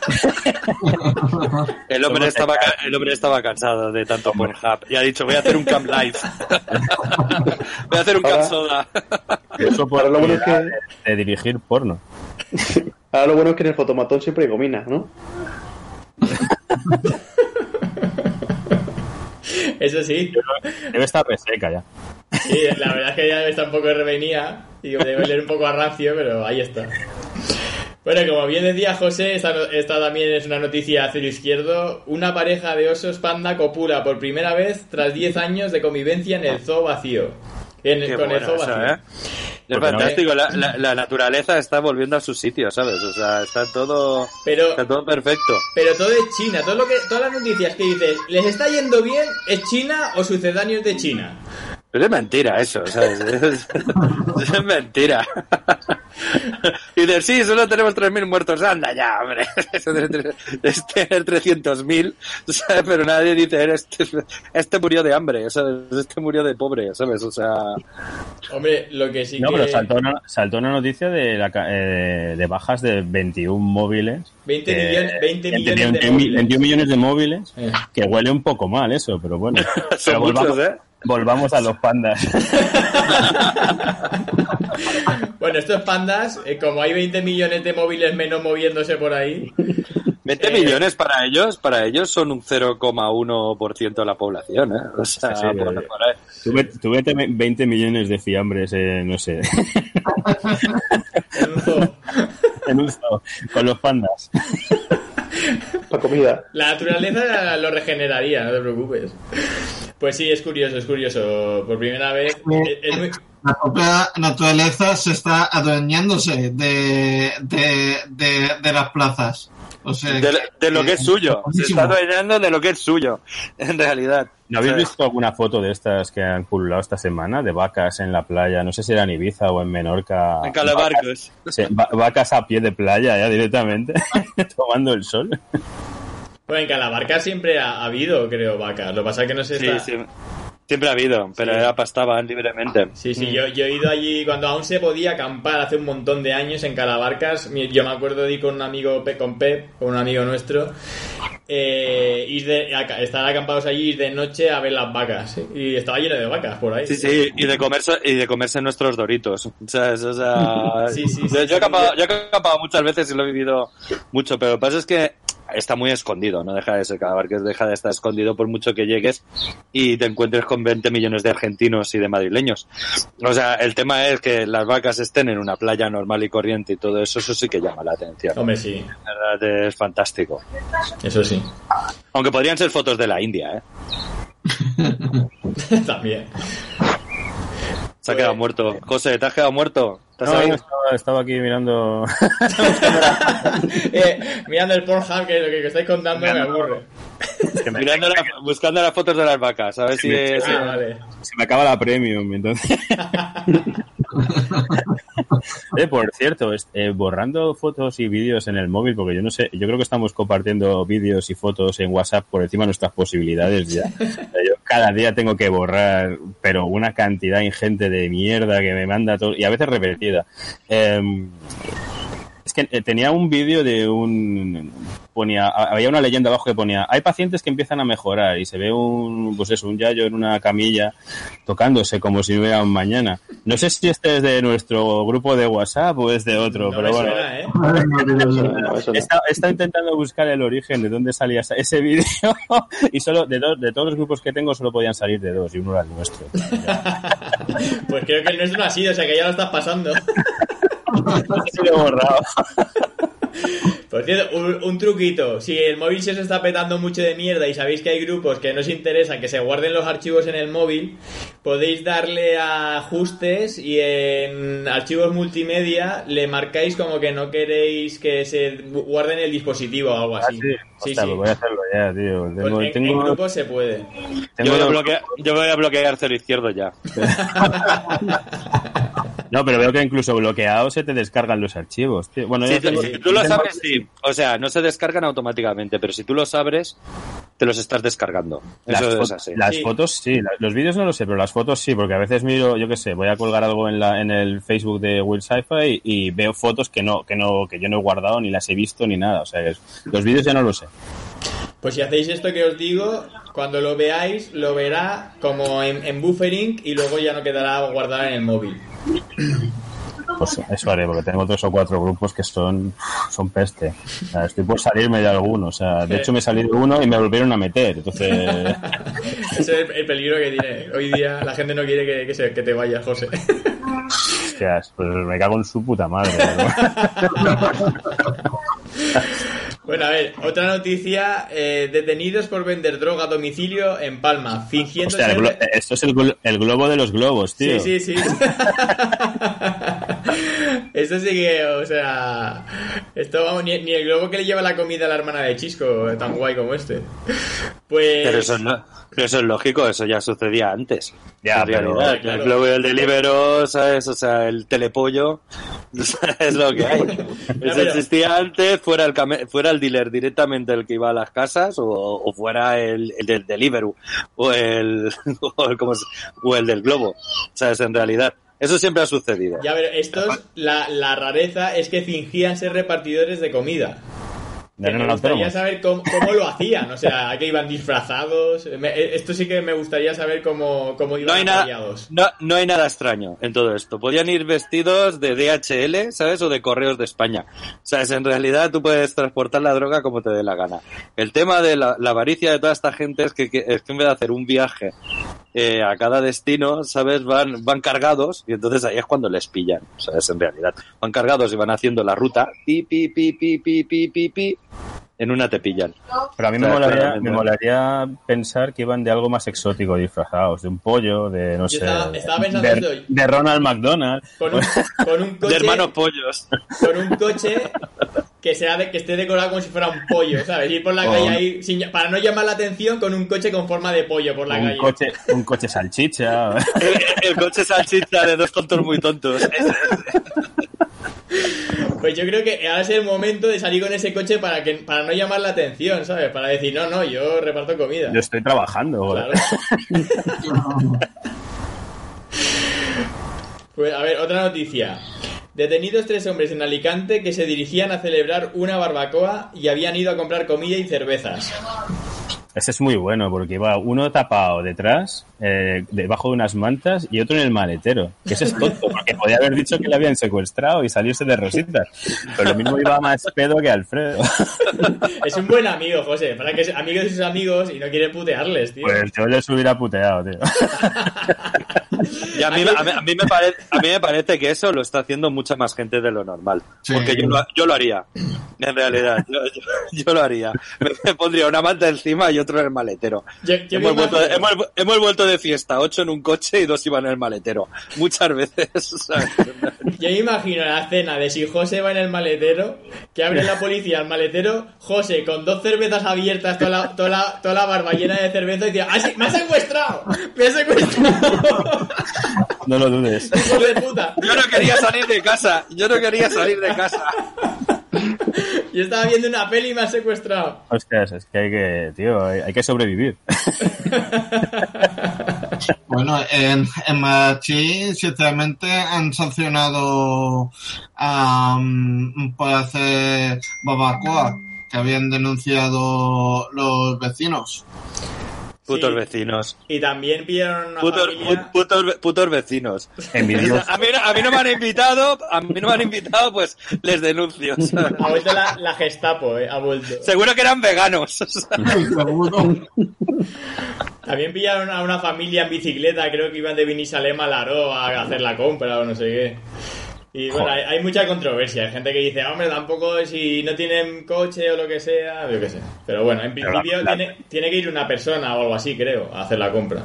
El hombre, Somos estaba, el hombre estaba cansado de tanto Pornhub y ha dicho, voy a hacer un Camp Live. voy a hacer un Camp Soda. Eso por Ahora lo bueno es que- de, de dirigir porno. Ahora lo bueno es que en el fotomatón siempre hay gomina, ¿no? Eso sí, Debe estar reseca ya. sí, la verdad es que ya estar un poco de revenía y debe leer un poco a rancio, pero ahí está. Bueno, como bien decía José, esta, esta también es una noticia hacia el izquierdo. Una pareja de osos panda copula por primera vez tras 10 años de convivencia en el zoo vacío. En- Qué con eso, vacío. ¿eh? Es no- fantástico, la, la- la naturaleza está volviendo a su sitio, ¿sabes? O sea, está todo, Pero, está todo perfecto. pero todo es China. Todo lo que, todas las noticias que dices, ¿les está yendo bien? ¿Es China o sucedáneos de China? Pero es mentira eso, ¿sabes? Es, es mentira. Y dices, sí, solo tenemos 3.000 muertos. Anda ya, hombre. De Es tener 300.000, ¿sabes? Pero nadie dice, este, este murió de hambre, ¿sabes? Este murió de pobre, ¿sabes? O sea, Hombre, lo que sí No, que... pero saltó una, saltó una noticia de, la, ca- eh, de bajas de 21 móviles. 20 que- millones, 20 millones de 21 móviles. 21 millones de móviles, Eh. que huele un poco mal eso, pero bueno. son Pero muchos, volvamos, ¿eh? Volvamos a los pandas. Bueno, estos pandas, eh, como hay 20 millones de móviles menos moviéndose por ahí, 20 Eh, millones para ellos, para ellos son un 0,1% de la población, ¿eh? O sea, Sí, por- eh. por. Tú, ve- tú vete 20 millones de fiambres, eh, no sé, en un zoo. en un zoo, con los pandas. Para comida. La naturaleza lo regeneraría, no te preocupes. Pues sí, es curioso, es curioso. Por primera vez. es- es muy- La propia naturaleza se está adueñándose de, de, de, de las plazas. O sea, De, de lo que es suyo. Se está adueñando de lo que es suyo, en realidad. ¿No habéis O sea, visto alguna foto de estas que han pululado esta semana? De vacas en la playa, no sé si era en Ibiza o en Menorca. En Calabarcos. Sí, va- vacas a pie de playa ya directamente, tomando el sol. Bueno, en Calabarca siempre ha, ha habido, creo, vacas. Lo que pasa es que no sé. Sí, está- sí. Siempre ha habido, pero Sí. era pastaban libremente. Sí, sí, yo, yo he ido allí cuando aún se podía acampar hace un montón de años en Calabarcas. Yo me acuerdo de ir con un amigo, Pe- con Pep, con un amigo nuestro, eh, ir de, estar acampados allí ir de noche a ver las vacas. ¿sí? Y estaba lleno de vacas por ahí. Sí, sí, y de comerse, y de comerse nuestros doritos. ¿sabes? O sea, Sí, sí, sí, yo, yo sí. he acampado, yo he acampado muchas veces y lo he vivido mucho, pero lo que pasa es que está muy escondido, no deja de ser que deja de estar escondido por mucho que llegues y te encuentres con 20 millones de argentinos y de madrileños. O sea, el tema es que las vacas estén en una playa normal y corriente y todo eso, eso sí que llama la atención. Hombre, sí, La verdad es fantástico. eso sí. Aunque podrían ser fotos de la India, ¿eh? También. Se ha quedado muerto. José, ¿te has quedado muerto? ¿Estás No, ahí? no, estaba, estaba aquí mirando. Eh, mirando el Pornhub, que lo que estáis contando me aburre. Mirando la- buscando las fotos de las vacas, a ver si es... Ah, vale. Se me acaba la premium, entonces. Eh, por cierto, eh, borrando fotos y vídeos en el móvil, porque yo no sé, yo creo que estamos compartiendo vídeos y fotos en WhatsApp por encima de nuestras posibilidades ya. Yo cada día tengo que borrar, pero una cantidad ingente de mierda que me manda todo, y a veces repetida. Em, es que eh, tenía un vídeo de un ponía había una leyenda abajo que ponía hay pacientes que empiezan a mejorar y se ve un pues eso un yayo en una camilla tocándose como si no hubiera un mañana no sé si este es de nuestro grupo de WhatsApp o es de otro No pero bueno suena, ¿eh? Intentando buscar el origen de dónde salía ese vídeo y solo de, dos- de todos los grupos que tengo solo podían salir de dos y uno era el nuestro. Pues creo que el nuestro no ha sido, o sea que ya lo estás pasando. Sí, lo he borrado. Por cierto, un, un truquito. Si el móvil se os está petando mucho de mierda y sabéis que hay grupos que no os interesa que se guarden los archivos en el móvil, podéis darle a ajustes y en archivos multimedia le marcáis como que no queréis que se guarden el dispositivo o algo Ah, así. sí. Sí, Hostia, sí. pues voy a hacerlo ya, tío. Pues Tengo, en, en tengo- grupos se puede. Yo voy, a bloquear, yo voy a bloquear cero izquierdo ya. No, pero veo que incluso bloqueado se te descargan los archivos. tío. Bueno, tengo- si tú lo sabes, sí. O sea, no se descargan automáticamente, pero si tú lo sabes, te los estás descargando. Las, Eso fo- es así. las Sí. fotos sí, los vídeos no lo sé, pero las fotos sí, porque a veces miro, yo qué sé, voy a colgar algo en, la, en el Facebook de Will Sci-Fi y, y veo fotos que no, que no, que yo no he guardado ni las he visto ni nada. O sea, es- los vídeos ya no lo sé. Pues si hacéis esto que os digo, cuando lo veáis, lo verá como en, en buffering y luego ya no quedará guardado en el móvil. Pues eso haré, porque tengo tres o cuatro grupos que son, son peste. O sea, estoy por salirme de alguno. O sea, de hecho me salí de uno y me volvieron a meter. Entonces, Ese es el, el peligro que tiene. Hoy día la gente no quiere que, que se- que te vayas, José. hostias, pues me cago en su puta madre. ¿no? Bueno, a ver, otra noticia. eh, detenidos por vender droga a domicilio en Palma, fingiendo Hostia, ser... esto es el, glo- el globo de los globos, tío. Sí, sí, sí. Esto sí que, o sea... Esto, vamos, ni, ni el globo que le lleva la comida a la hermana de Chisco, tan guay como este. Pues... Pero eso, no, pero eso es lógico, eso ya sucedía antes. Ya, en pero- realidad, claro. el globo y el delivero, ¿sabes? O sea, el telepollo, es lo que hay. Eso existía antes, fuera el, came- fuera el dealer directamente el que iba a las casas, o, o fuera el, el del Deliveroo, o el, o el, ¿cómo se- o el del globo, ¿sabes? En realidad, eso siempre ha sucedido. Ya, pero estos, la, la rareza es que fingían ser repartidores de comida. Que me gustaría saber cómo, lo hacían, o sea, que iban disfrazados. Me, eh, esto sí que me gustaría saber cómo, cómo iban no no, no, hay nada extraño en todo esto. Podían ir vestidos de DHL, ¿sabes? O de Correos de España. O sea, en realidad tú puedes transportar la droga como te dé la gana. El tema de la, avaricia de toda esta gente es que, es que en vez de hacer un viaje eh, a cada destino, ¿sabes? Van, van cargados y entonces ahí es cuando les pillan, ¿sabes? En realidad. Van cargados y van haciendo la ruta. Pi, pi, pi, pi, pi, pi, pi, pi en una te pillan. Pero a mí me Claro, molaría, claramente. me molaría pensar que iban de algo más exótico disfrazados, de un pollo, de no Yo sé, estaba- estaba pensando de, Ronald McDonald. Con un, con un De coche, hermanos pollos. con un coche que sea de, que esté decorado como si fuera un pollo, ¿sabes? Ir por la calle ahí, sin- para no llamar la atención, con un coche con forma de pollo por la un calle. coche, un coche salchicha. El, el coche salchicha de dos tontos muy tontos. Pues yo creo que ahora es el momento de salir con ese coche para que para no llamar la atención, ¿sabes? Para decir, no, no, yo reparto comida. Yo estoy trabajando. Claro. Pues a ver, otra noticia. Detenidos tres hombres en Alicante que se dirigían a celebrar una barbacoa y habían ido a comprar comida y cervezas. Ese es muy bueno porque iba uno tapado detrás, eh, debajo de unas mantas y otro en el maletero. Que ese es tonto porque podía haber dicho que le habían secuestrado y salirse de rositas. Pero lo mismo iba más pedo que Alfredo. Es un buen amigo, José, para que es amigo de sus amigos y no quiere putearles, tío. Pues yo les hubiera puteado, tío. Y a mí, a, mí, a mí me parece, a mí me parece que eso lo está haciendo mucha más gente de lo normal. Sí. Porque yo lo, yo lo haría. En realidad, yo, yo- yo lo haría. Me, me pondría una manta encima y otro en el maletero. Yo- yo me hemos, vuelto hemos, hemos vuelto de fiesta, ocho en un coche y dos iban en el maletero. Muchas veces, ¿sabes? Yo me imagino la escena de si José va en el maletero, que abre la policía al maletero, José con dos cervezas abiertas, toda la, toda la, toda la barba llena de cerveza y dice, ¡Ah, sí, ¡me ha secuestrado! ¡Me ha secuestrado! No lo dudes. ¡Hijo de puta! Yo no quería salir de casa, yo no quería salir de casa. Yo estaba viendo una peli y me ha secuestrado. Ostras, es que hay que, tío, hay, hay que sobrevivir. Bueno, en, en Madrid, sinceramente, han sancionado am, por hacer barbacoa que habían denunciado los vecinos. Putos Sí. vecinos. Y también pillaron una Putos, familia... pu- putos, putos vecinos. Envidioso. A mí, no- a mí no me han invitado, a mí no me han invitado, pues les denuncio. ¿sabes? Ha vuelto la, la Gestapo, eh, ha vuelto. Seguro que eran veganos. También pillaron a una familia en bicicleta, creo que iban de Vinisalem a Laró a hacer la compra o no sé qué. Y bueno, hay, hay mucha controversia. Hay gente que dice, hombre, tampoco si no tienen coche o lo que sea, yo qué sé. Pero bueno, en principio la- tiene, tiene que ir una persona o algo así, creo, a hacer la compra.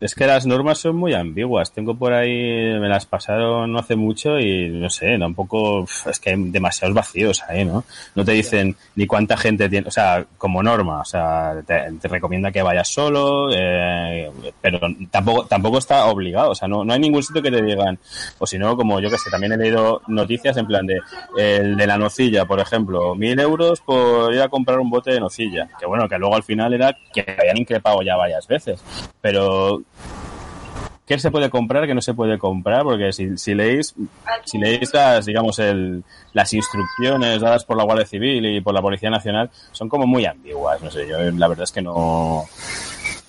Es que las normas son muy ambiguas. Tengo por ahí, me las pasaron no hace mucho y no sé, tampoco, es que hay demasiados vacíos ahí, ¿no? No te dicen ni cuánta gente tiene, o sea, como norma, o sea, te, te recomienda que vayas solo, eh, pero tampoco, tampoco está obligado, o sea, no, no hay ningún sitio que te digan, o si no, como yo que sé, también he leído noticias en plan de, el de la nocilla, por ejemplo, mil euros por ir a comprar un bote de nocilla, que bueno, que luego al final era que habían increpado ya varias veces, pero ¿Qué se puede comprar, qué no se puede comprar? Porque si, si leéis, si leéis las, digamos, el, las instrucciones dadas por la Guardia Civil y por la Policía Nacional, son como muy ambiguas. No sé, yo la verdad es que no,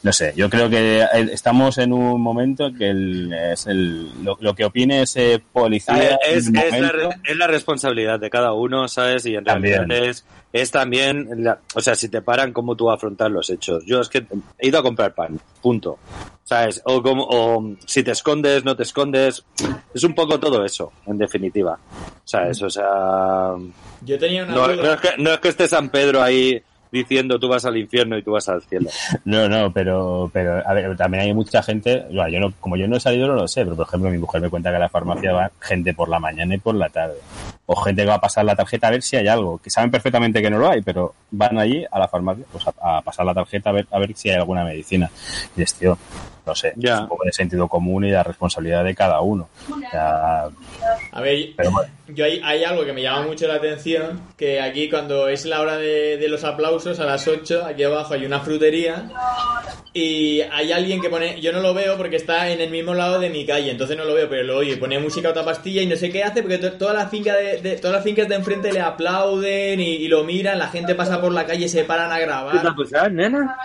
no sé. Yo creo que estamos en un momento en que el, es el, lo, lo que opine ese policía. es, en el es la, es la responsabilidad de cada uno, ¿sabes? Y en También. realidad es, es también, la- o sea, si te paran, cómo tú afrontar los hechos. Yo es que he ido a comprar pan, punto. ¿Sabes? O, como, o si te escondes, no te escondes. Es un poco todo eso, en definitiva. ¿Sabes? O sea, Yo tenía una no, duda. no es, que, no es que esté San Pedro ahí diciendo tú vas al infierno y tú vas al cielo. No, no, pero, pero a ver, también hay mucha gente, yo no, como yo no he salido no lo sé, pero por ejemplo mi mujer me cuenta que a la farmacia va gente por la mañana y por la tarde. O gente que va a pasar la tarjeta a ver si hay algo, que saben perfectamente que no lo hay, pero van allí a la farmacia pues a, a pasar la tarjeta a ver, a ver si hay alguna medicina. Y dices, tío, no sé, Ya. es un poco de sentido común y de la responsabilidad de cada uno. Sea, A ver, Pero bueno. yo hay, hay algo que me llama mucho la atención, que aquí cuando es la hora de, de los aplausos, a las 8, aquí abajo hay una frutería y hay alguien que pone, yo no lo veo porque está en el mismo lado de mi calle, entonces no lo veo, pero lo oye, pone música a otra pastilla y no sé qué hace porque to- toda la finca de, de- todas las fincas de enfrente le aplauden y, y lo miran, la gente pasa por la calle, se paran a grabar. nena?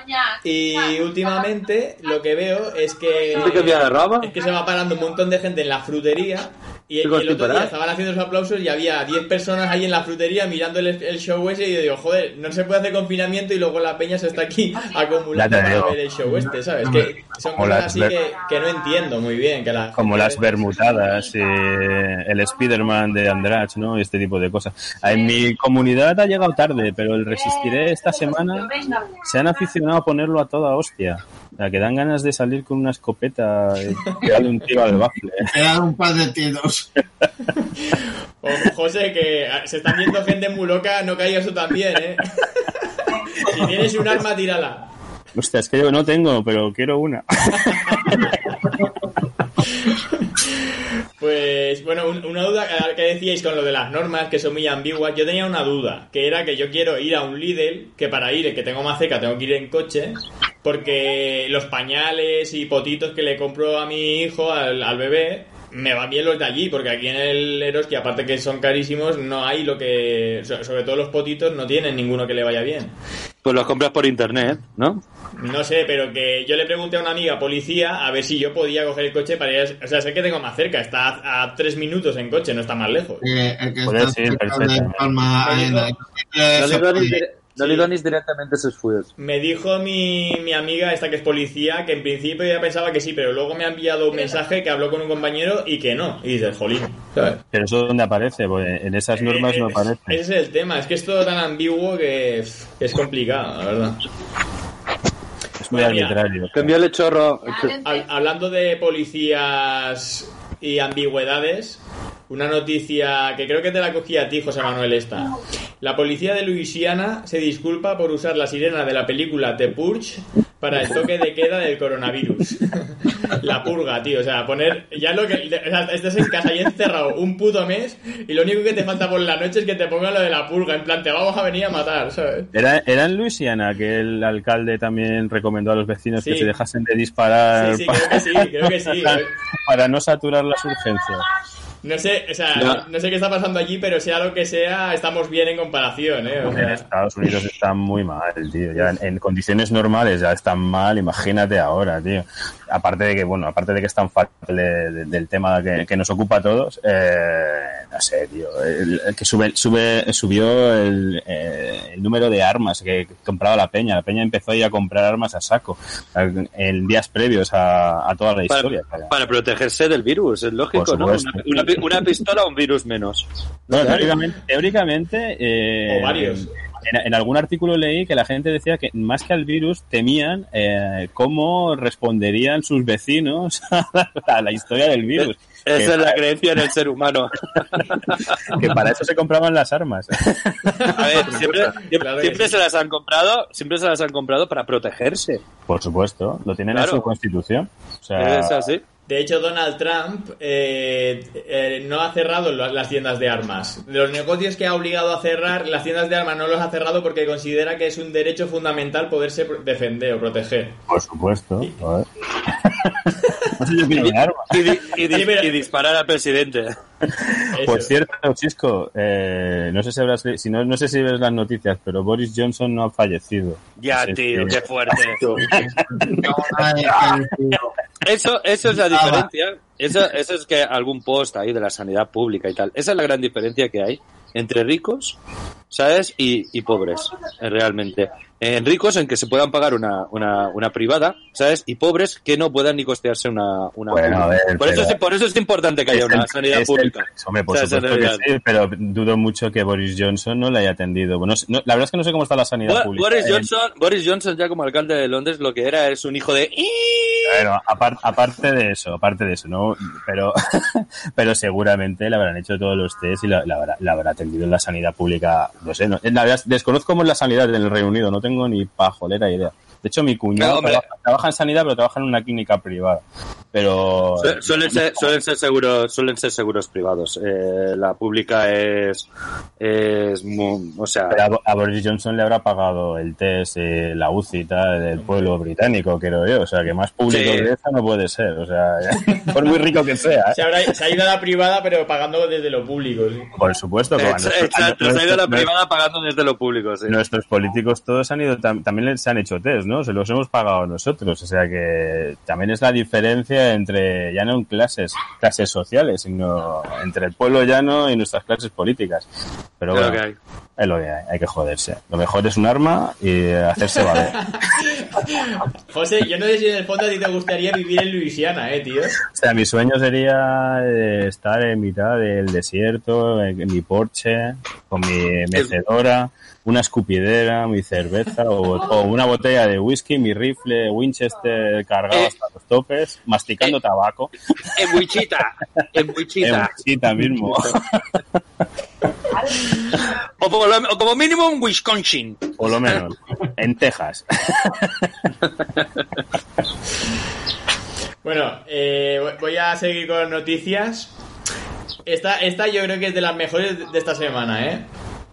Y últimamente lo que veo es que es que se va parando un montón de gente en la frutería y el, otro ¿tú día estaban haciendo los aplausos y había 10 personas ahí en la frutería mirando el, el show ese y yo digo, joder, no se puede hacer confinamiento y luego la peña se está aquí acumulando Ya te para digo. ver el show este, ¿sabes? Que son Como cosas las así ver- que, que no entiendo muy bien. Que la como las bermutadas, eh, el Spider-Man de Andrach, ¿no? Este tipo de cosas. En mi comunidad ha llegado tarde, pero el Resistiré esta semana se han aficionado a ponerlo a toda hostia. Sea, que dan ganas de salir con una escopeta y darle un tiro al bafle. Pegar un par de tiros. O, José, que se están viendo gente muy loca, no caigas tú también, ¿eh? si tienes un arma, tírala. Hostia, es que yo no tengo, pero quiero una. Pues bueno, un- una duda eh, que decíais con lo de las normas que son muy ambiguas. Yo tenía una duda, que era que yo quiero ir a un Lidl, que para ir, el que tengo más cerca, tengo que ir en coche, porque los pañales y potitos que le compro a mi hijo, al, al bebé, me van bien los de allí, porque aquí en el Eroski, aparte que son carísimos, no hay lo que... so- Sobre todo los potitos no tienen ninguno que le vaya bien. Pues los compras por internet, ¿no? No sé, pero que yo le pregunté a una amiga policía a ver si yo podía coger el coche para ir. a- O sea, sé que tengo más cerca, está a, a tres minutos en coche, no está más lejos. Eh, el que está cerca de. Palma. Eh, No le donis, directamente sus fuegos. Me dijo mi, mi amiga, esta que es policía, que en principio ya pensaba que sí, pero luego me ha enviado un mensaje que habló con un compañero y que no. Y dices, jolín, ¿sabes? Pero eso donde aparece, Pues en esas normas no Eh, aparece. Ese es el tema, es que es todo tan ambiguo que es complicado, la verdad. Es muy Bueno, arbitrario. El chorro. Hab- hablando de policías y ambigüedades, una noticia que creo que te la cogí a ti, José Manuel, esta. La policía de Luisiana se disculpa por usar la sirena de la película The Purge para el toque de queda del coronavirus. la purga, tío. O sea, poner... Ya lo que... O sea, estás en casa y encerrado un puto mes y lo único que te falta por la noche es que te pongan lo de la purga. En plan, te vamos a venir a matar, ¿sabes? Era, era en Luisiana que el alcalde también recomendó a los vecinos Sí. que se dejasen de disparar Sí, sí, pa- creo que sí, creo que sí. para no saturar las urgencias. No sé, o sea, no sé qué está pasando allí, pero sea lo que sea, estamos bien en comparación, ¿eh? O En sea, Estados Unidos está muy mal, tío. Ya en, en condiciones normales ya están mal, imagínate ahora, tío. Aparte de que, bueno, aparte de que es tan fácil de- de- del tema que, que nos ocupa a todos, eh, no sé, tío. el- el que sube, sube, subió el, eh, el número de armas que compraba la peña. La peña empezó a ir a comprar armas a saco en días previos a, a toda la historia. Para, para protegerse del virus, es lógico, ¿no? Una, una pistola o un virus menos. Bueno, teóricamente, teóricamente, eh, O varios. En, en algún artículo leí que la gente decía que más que al virus temían eh, cómo responderían sus vecinos a la historia del virus. Esa Que es la creencia en el ser humano. que para eso se compraban las armas. A ver, siempre, se las han comprado, siempre se las han comprado para protegerse. Por supuesto, lo tienen Claro. en su constitución. O sea, Es así. De hecho, Donald Trump eh, eh, no ha cerrado la- las tiendas de armas. De los negocios que ha obligado a cerrar, las tiendas de armas no los ha cerrado porque considera que es un derecho fundamental poderse defender o proteger. por supuesto. yo. Y, di- y di- Sí, pero- y disparar al presidente. Por Eso. cierto, Chisco, eh, no sé si habrás si no, no sé si ves las noticias, pero Boris Johnson no ha fallecido. Ya, tío, qué fuerte. Eso, eso es la diferencia. Eso, eso es que algún post ahí de la sanidad pública y tal. Esa es la gran diferencia que hay entre ricos, ¿sabes? Y, y pobres, eh, realmente. En ricos en que se puedan pagar una, una, una privada, ¿sabes? Y pobres que no puedan ni costearse una, una Bueno, a pública. ver, por, eso es, por eso es importante que haya una sanidad el- pública. hombre, por O sea, supuesto la que sí, pero dudo mucho que Boris Johnson no le haya atendido. Bueno, no- la verdad es que no sé cómo está la sanidad Bo- pública. Boris en- Johnson, Boris Johnson ya como alcalde de Londres lo que era es un hijo de... Bueno, apar- aparte de eso, aparte de eso, ¿no? Pero, pero seguramente le habrán hecho todos los test y la, la la habrá atendido en la sanidad pública. No sé, no, la verdad, desconozco cómo es la sanidad en el Reino Unido, no tengo ni pajolera idea. De hecho, mi cuñado No, trabaja, trabaja en sanidad, pero trabaja en una clínica privada. Pero. Su- Suelen ser, suelen ser seguros, suelen ser seguros privados. Eh, la pública es, es, o sea, Pero a, Bo- a Boris Johnson le habrá pagado el test, eh, la UCI tal, del pueblo británico, creo yo. O sea, que más público Sí. que eso no puede ser. O sea, por muy rico que sea. ¿eh? Se, habrá- se ha ido a la privada, pero pagando desde lo público. sí. Por supuesto. como nuestros- exacto, se ha ido a la privada pagando desde lo público, sí. Nuestros políticos todos han ido, tam- también les han hecho test, ¿no? Se los hemos pagado nosotros. O sea que también es la diferencia entre, ya no en clases, clases sociales, sino entre el pueblo llano y nuestras clases políticas. Pero bueno, que hay. es lo que hay, hay que joderse. Lo mejor es un arma y hacerse valer. José, yo no sé si en el fondo a ti te gustaría vivir en Luisiana, eh, tío. O sea, mi sueño sería eh, estar en mitad del desierto, en, en mi porche, con mi mecedora, una escupidera, mi cerveza o, o una botella de whisky, mi rifle Winchester cargado Eh. hasta los topes, masticando Eh. tabaco, En Wichita, en en Wichita. Wichita mismo. O, por lo- o como mínimo en Wisconsin. Por lo menos, en Texas. Bueno, eh, voy- a seguir con noticias. Esta, esta yo creo que es de las mejores de esta semana, ¿eh?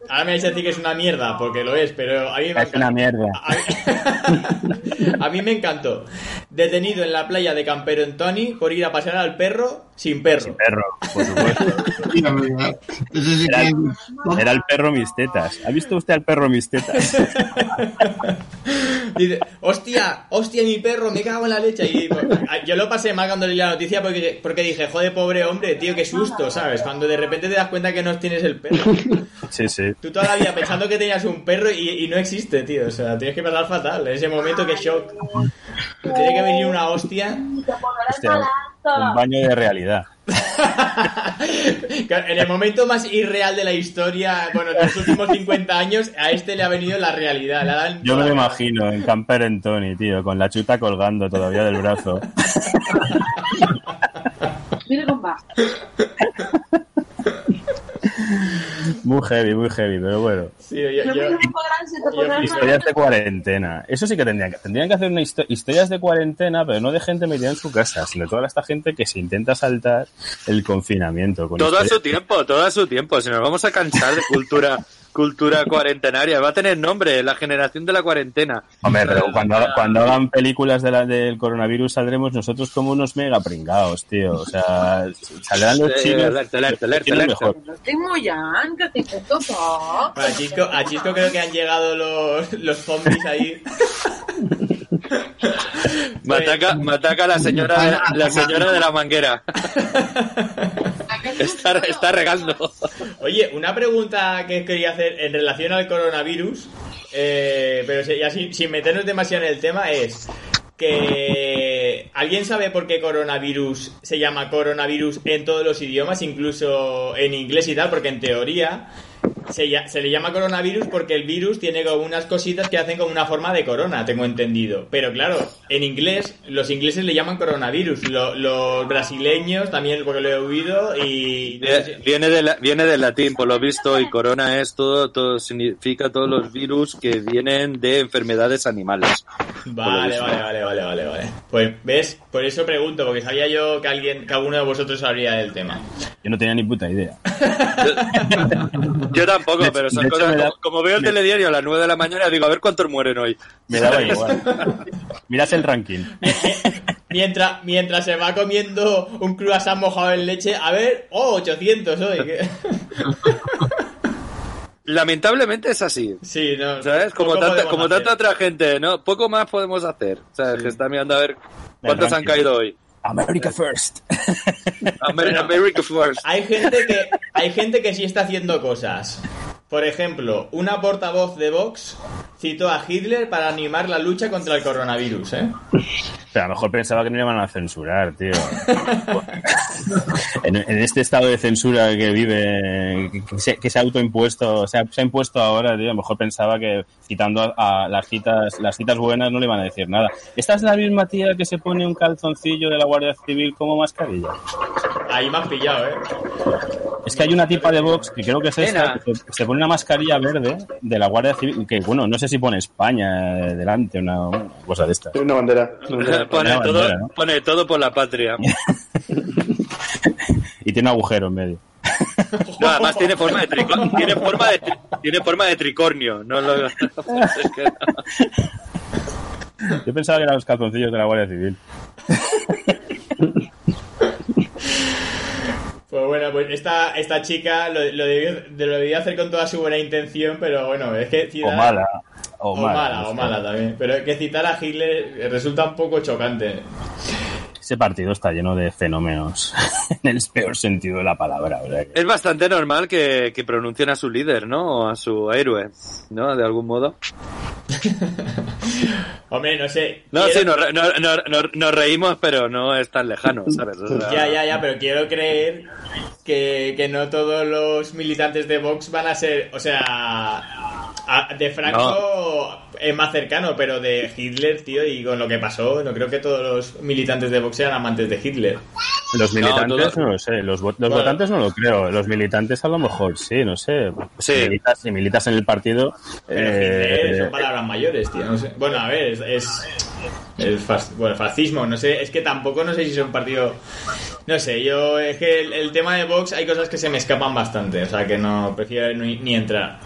Ahora me vais a decir que es una mierda, porque lo es, pero a mí me Es una mierda. A mí, a mí me encantó. Detenido en la playa de Campero en Tony por ir a pasear al perro sin perro. Perro, por supuesto. Era, el perro mis tetas. ¿Ha visto usted al perro mis tetas? Dice, hostia, hostia, mi perro, me cago en la leche. Y pues, yo lo pasé mal cuando leí la noticia porque, porque dije, joder, pobre hombre, tío, qué susto, ¿sabes? Cuando de repente te das cuenta que no tienes el perro. Sí, sí. Tú toda la vida pensando que tenías un perro y, y no existe, tío. O sea, tienes que pasar fatal. En ese momento, que shock. Tiene que venir una hostia. Hostia, un baño de realidad. en el momento más irreal de la historia, bueno, de los últimos 50 años, a este le ha venido la realidad. Yo me lo imagino en Camper en Tony, tío, con la chuta colgando todavía del brazo. Mira cómo va. Muy heavy, muy heavy, pero bueno. Sí, yo- Historias de cuarentena. Eso sí que tendrían que, tendrían que hacer una histo- historias de cuarentena, pero no de gente metida en su casa, sino toda esta gente que se intenta saltar el confinamiento. Con Todo a su tiempo, todo a su tiempo. Si nos vamos a cansar de cultura, cultura cuarentenaria, va a tener nombre, la generación de la cuarentena. Hombre, pero cuando, cuando hagan películas de la, del coronavirus saldremos nosotros como unos mega pringados, tío. O sea, saldrán los Sí, chinos. alerta, alerta, alerta, alerta. mejor. No estoy muy yan, que te cuento todo. A Chisco, a Chisco creo que han llegado los, los zombies ahí. Me ataca, me ataca la señora, la señora de la manguera. Está, está regando. Oye, una pregunta que quería hacer en relación al coronavirus, eh, pero ya sin, sin meternos demasiado en el tema, es que ¿alguien sabe por qué coronavirus se llama coronavirus en todos los idiomas, incluso en inglés y tal? Porque en teoría se, se le llama coronavirus porque el virus tiene como unas cositas que hacen como una forma de corona, tengo entendido. Pero claro, en inglés, los ingleses le llaman coronavirus, lo- los brasileños también, porque lo he oído, y... no sé si- Viene, de la- viene del latín, por lo visto, y corona es todo, todo significa todos los virus que vienen de enfermedades animales. Vale, vale, vale, vale, vale, vale. Pues, ¿ves? Por eso pregunto, porque sabía yo que alguien, que alguno de vosotros sabría del tema. Yo no tenía ni puta idea. Yo tampoco, pero son hecho, cosas me da- como, como veo el telediario a las 9 de la mañana, digo, a ver cuántos mueren hoy. Me daba igual. Mirad el ranking. Mientras, mientras se va comiendo un croissant mojado en leche, a ver, oh, 800 hoy. Lamentablemente es así. Sí, no. ¿Sabes? Como, tanta, como hacer. tanta otra gente, ¿no? Poco más podemos hacer. ¿Sabes? Que está mirando a ver cuántos han caído hoy. America first. Amer- America first. Hay gente que hay gente que sí está haciendo cosas. Por ejemplo, una portavoz de Vox citó a Hitler para animar la lucha contra el coronavirus, ¿eh? Pero a lo mejor pensaba que no le iban a censurar, tío. en, en este estado de censura que vive, que se, que se ha autoimpuesto, se ha, se ha impuesto ahora, tío, a lo mejor pensaba que citando a, a las citas, las citas buenas no le iban a decir nada. Esta es la misma tía que se pone un calzoncillo de la Guardia Civil como mascarilla. Ahí me has pillado, ¿eh? Es que hay una tipa de Vox que creo que es esta, que se- se pone una mascarilla verde de la Guardia Civil, que bueno, no sé si pone España eh, delante, una, una cosa de estas. Una bandera. una bandera. Pone Una todo, bandera, ¿no? pone todo por la patria. Y tiene un agujero en medio. No, además tiene forma de tricornio. Tiene forma de, tri- tiene forma de tricornio. No lo- es que no. Yo pensaba que eran los calzoncillos de la Guardia Civil. Pues bueno, pues esta, esta chica lo, lo, debió, lo debió hacer con toda su buena intención, pero bueno, es que O citar- mala. O, O mala. mala, o mala también. Pero es que citar a Hitler resulta un poco chocante. Ese partido está lleno de fenómenos. en el peor sentido de la palabra. que- Es bastante normal que, que pronuncien a su líder, ¿no? O a su héroe, ¿no? De algún modo. Hombre, no sé. No, quiero- sí, nos, re- no- no- reímos, pero no es tan lejano, ¿sabes? O sea, Ya, ya, ya, pero quiero creer que, que no todos los militantes de Vox van a ser, o sea, a- de Franco es más cercano, pero de Hitler, tío, y con lo que pasó, no creo que todos los militantes de Vox sean amantes de Hitler. Los No, militantes todo- no, lo sé. Los, vo- los Bueno. votantes no lo creo. Los militantes a lo mejor sí, no sé. Sí. Si, militas, si militas en el partido. Pero eh, Hitler son palabras mayores, tío, no sé. Bueno, a ver, es... es el fas- bueno, fascismo, no sé, es que tampoco no sé si es un partido... No sé, yo... Es que el, el tema de Vox hay cosas que se me escapan bastante, o sea que no, prefiero ni, ni entrar.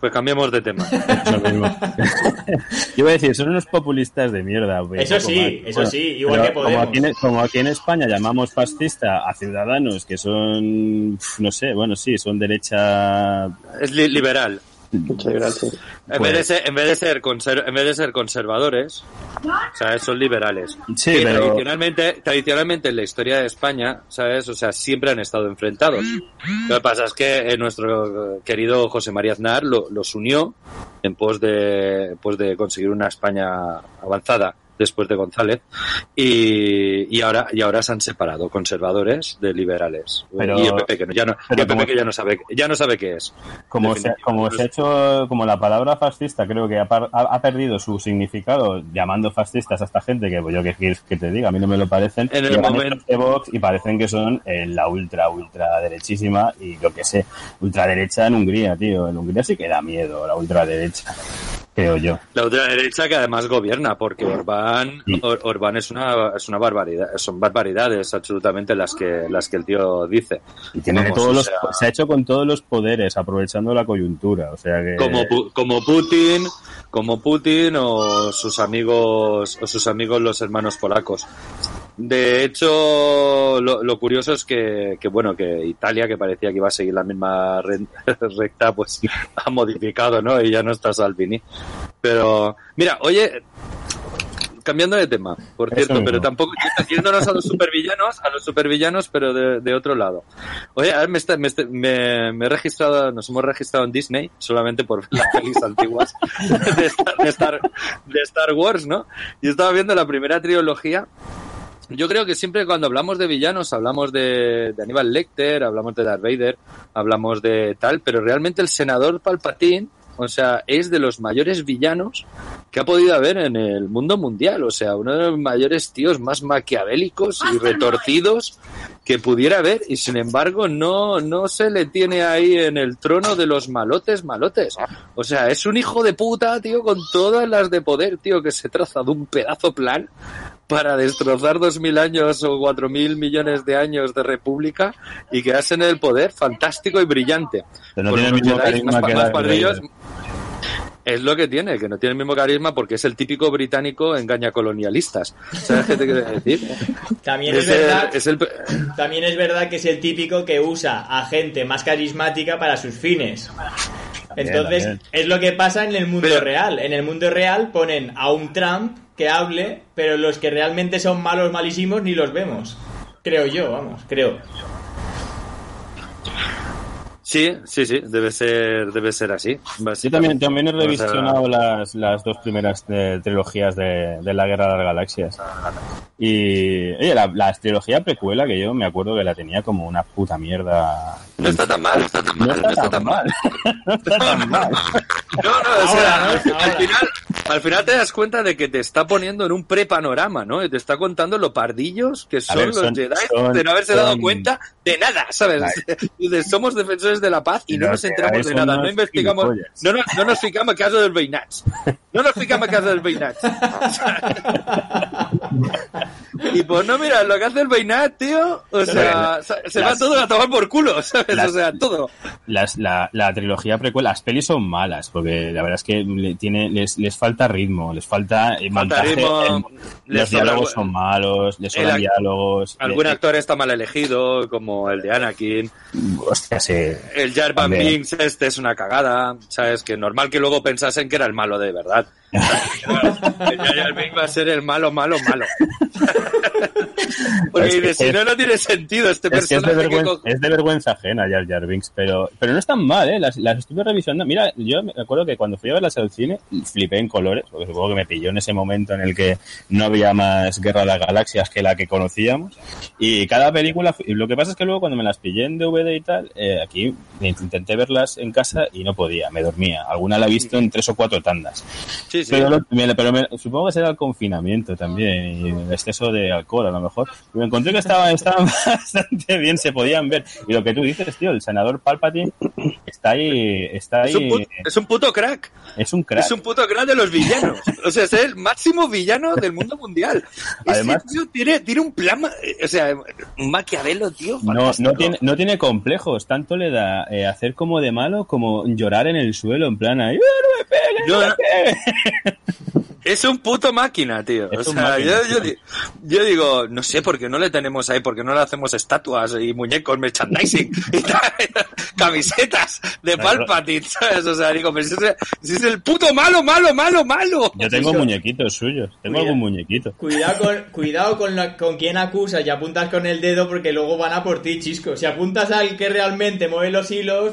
Pues cambiemos de tema. es lo mismo. Yo iba a decir, son unos populistas de mierda. güey, Eso sí, eso sí, igual que como Podemos. aquí, en, como aquí en España llamamos fascista a ciudadanos que son, no sé, bueno, sí, son derecha. Es li- liberal. Muchas gracias. En, Pues- vez de ser, en, vez de ser conser- en vez de ser conservadores, ¿sabes? Son liberales. Sí, Que pero- tradicionalmente, tradicionalmente en la historia de España, ¿sabes? O sea, siempre han estado enfrentados. Lo que pasa es que eh, nuestro eh, querido José María Aznar lo- los unió en pos de, de conseguir una España avanzada. Después de González, y, y ahora y ahora se han separado conservadores de liberales. Pero- y el PP que no, ya no, el PP que ya no sabe ya no sabe qué es. Como se, como se ha hecho, como la palabra fascista creo que ha, ha- ha perdido su significado llamando fascistas a esta gente que pues yo que que te diga, a mí no me lo parecen, En el momento- de Vox y parecen que son eh, la ultra, ultra derechísima y lo que sé, ultraderecha en Hungría, tío, en Hungría sí que da miedo la ultraderecha, creo yo. La ultraderecha que además gobierna, porque Orbán, Sí. Or- Orbán es una, es una barbaridad, son barbaridades absolutamente las que, las que el tío dice. Y tiene Vamos, todos los, sea, se ha hecho con todos los poderes, aprovechando la coyuntura, o sea que... como, como Putin, como Putin o sus amigos, o sus amigos los hermanos polacos. De hecho, lo, lo curioso es que, que, bueno, que Italia, que parecía que iba a seguir la misma re- recta, pues ha modificado, ¿no? Y ya no está Salvini. Pero, mira, oye, cambiando de tema, por cierto, pero tampoco yéndonos a los supervillanos, a los supervillanos, pero de, de otro lado. Oye, a ver, me, está- me, está- me- me he registrado, nos hemos registrado en Disney solamente por las pelis antiguas de Star, de, Star, de Star Wars, ¿no? Y estaba viendo la primera trilogía. Yo creo que siempre cuando hablamos de villanos hablamos de, de Aníbal Lecter, hablamos de Darth Vader, hablamos de tal, pero realmente el senador Palpatine, o sea, es de los mayores villanos que ha podido haber en el mundo mundial. O sea, uno de los mayores tíos más maquiavélicos y retorcidos que pudiera haber. Y sin embargo, no, no se le tiene ahí en el trono de los malotes, malotes. O sea, es un hijo de puta, tío, con todas las de poder, tío, que se traza de un pedazo plan para destrozar dos mil años o cuatro mil millones de años de república y quedarse en el poder fantástico y brillante. Pero no Con tiene el mismo carisma más, que más padrillos. Es lo que tiene, que no tiene el mismo carisma porque es el típico británico engaña colonialistas. ¿Sabes qué te quiero decir? También es, verdad, es el- también es verdad que es el típico que usa a gente más carismática para sus fines. Entonces, es lo que pasa en el mundo Pero- real. En el mundo real ponen a un Trump que hable, pero los que realmente son malos, malísimos, ni los vemos. Creo yo, vamos, creo. Sí, sí, sí, debe ser, debe ser así. Yo también, también he revisionado las, las dos primeras eh, trilogías de, de la Guerra de las Galaxias. Y, oye, la, la trilogía precuela que yo me acuerdo que la tenía como una puta mierda. No está tan mal, no está tan No mal, está tan mal. No está tan mal. No, no, o sea, Ahora, al, final, al final te das cuenta de que te está poniendo en un prepanorama, ¿no? Y te está contando lo pardillos que son ver, los son- Jedi son- de no haberse son- dado cuenta de nada, ¿sabes? Somos defensores de la paz y no nos enteramos de nada, no investigamos, no nos, no nos fijamos caso del Beinats. No nos fijamos caso del Beinats. Y pues no, mira, lo que hace el Beinat, tío, o sea, se se va todo a tomar por culo, ¿sabes? las- O sea, todo. Las, la, la trilogía precuela, las pelis son malas, porque la verdad es que le tiene, les, les falta ritmo, les falta eh, Falta montaje, ritmo, el- les los diálogos son malos, les sobran diálogos. Algún le- actor está mal elegido, como el de Anakin. hostia, se- El Jar Van También. Binks este es una cagada, ¿sabes? Que normal que luego pensasen que era el malo de verdad. Binks va a ser el malo, malo, malo. Porque Es que- dices, si no, no tiene sentido este Es que es de, personaje que es de vergüenza ajena Jar Jar Binks, pero, pero no es tan mal, ¿eh? Las, las estuve revisando. Mira, yo me acuerdo que cuando fui a verlas al cine, flipé en colores, porque supongo que me pilló en ese momento en el que no había más Guerra de las Galaxias que la que conocíamos. Y cada película, y lo que pasa es que luego cuando me las pillé en DVD y tal, eh, aquí intenté verlas en casa y no podía, me dormía. Alguna la he visto en tres o cuatro tandas. Sí, sí. Pero, lo- pero me- supongo que será el confinamiento también y el exceso de alcohol a lo mejor. Me encontré que estaban, estaban bastante bien, se podían ver. Y lo que tú dices, tío, el senador Palpatine está ahí, está Es un, ahí, puto, es un puto crack. es un crack. Es un puto crack de los villanos. O sea, es el máximo villano del mundo mundial. Además- Ese tío tiene, tiene un plan, ma- o sea, un maquiavelo, tío. No, no, tiene, no tiene complejos, tanto le da eh, hacer como de malo como llorar en el suelo, en plan ahí, "¡Ah, no me pegues, no No, me no. pegues". Es un puto máquina, tío. Es o sea, máquina, yo, digo, no sé por qué no le tenemos ahí, por qué no le hacemos estatuas y muñecos, merchandising y tal, camisetas de. Palpatine, ¿sabes? O sea, digo, pero si es, si es el puto malo, malo, malo, malo. Yo tengo muñequitos suyos, tengo Cuida- algún muñequito. Cuidado con, cuidado con, la- con quién acusas y apuntas con el dedo porque luego van a por ti, chisco. Si apuntas al que realmente mueve los hilos,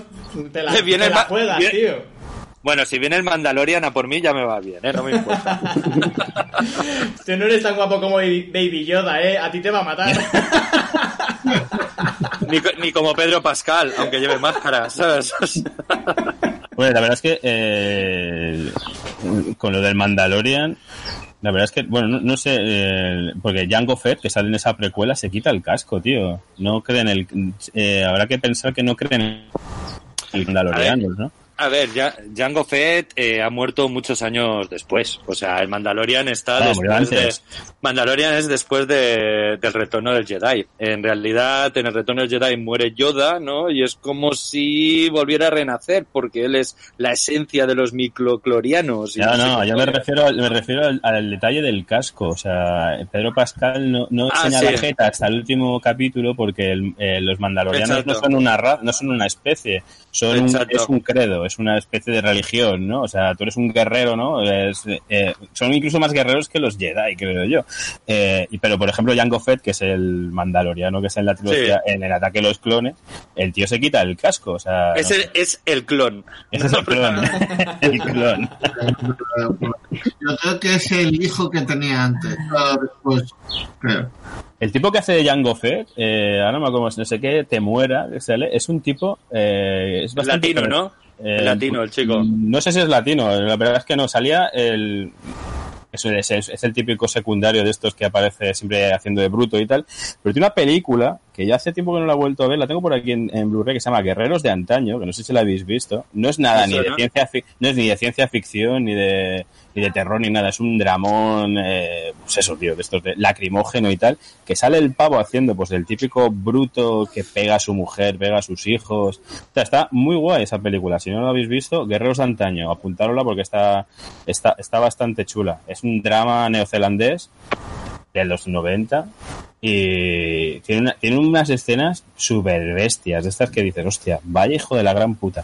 te la, Viene te la juegas, viene- tío. Bueno, si viene el Mandalorian a por mí ya me va bien, ¿eh? No me importa. Tú no eres tan guapo como Baby Yoda, ¿eh? A ti te va a matar. Ni, co- ni como Pedro Pascal, aunque lleve máscara, ¿sabes? Bueno, la verdad es que eh, con lo del Mandalorian, la verdad es que, bueno, no, no sé, eh, porque Jango Fett, que sale en esa precuela, se quita el casco, tío. No creen el... eh, habrá que pensar que no creen en el Mandaloriano, ¿no? A ver, ya, Jango Fett eh, ha muerto muchos años después. O sea, el Mandalorian está Ah, después de... Mandalorian es después de, del retorno del Jedi. En realidad, en el retorno del Jedi muere Yoda, ¿no? Y es como si volviera a renacer, porque él es la esencia de los microclorianos. y No, no, qué yo me refiero, al- me refiero al, al detalle del casco. O sea, Pedro Pascal no, no Ah, enseña sí. la jeta hasta el último capítulo porque el- eh, los mandalorianos Exacto. no son una ra- no son una especie, son un, es un credo, es una especie de religión, ¿no? O sea, tú eres un guerrero, ¿no? Es, eh, son incluso más guerreros que los Jedi, creo yo. Eh, pero, por ejemplo, Jango Fett, que es el mandaloriano que está en la trilogía, en el ataque de los clones, el tío se quita el casco, o sea... Es no el, sé. es el clon. Ese es el clon. el clon. Yo creo que es el hijo que tenía antes. Después, creo. El tipo que hace de Jango Fett, eh, ahora no me acuerdo, no sé qué, te muera, que sale, es un tipo, eh, es bastante Latino, ¿no? Eh, Latino, el chico. No sé si es latino, la verdad es que no, salía el... Eso es, es, es el típico secundario de estos que aparece siempre haciendo de bruto y tal. Pero tiene una película que ya hace tiempo que no la he vuelto a ver, la tengo por aquí en, en Blu-ray que se llama Guerreros de Antaño, que no sé si la habéis visto. No es nada ni de ciencia no es ni de ciencia ficción ni de ni de terror ni nada, es un dramón, eh, pues eso, tío, de estos de lacrimógeno y tal, que sale el pavo haciendo pues el típico bruto que pega a su mujer, pega a sus hijos. O sea, está muy guay esa película. Si no lo habéis visto, Guerreros de Antaño, apuntárosla porque está, está, está bastante chula. Es un drama neozelandés de los 90 y tiene, una- tiene unas escenas super bestias, de estas que dices, hostia, vaya hijo de la gran puta.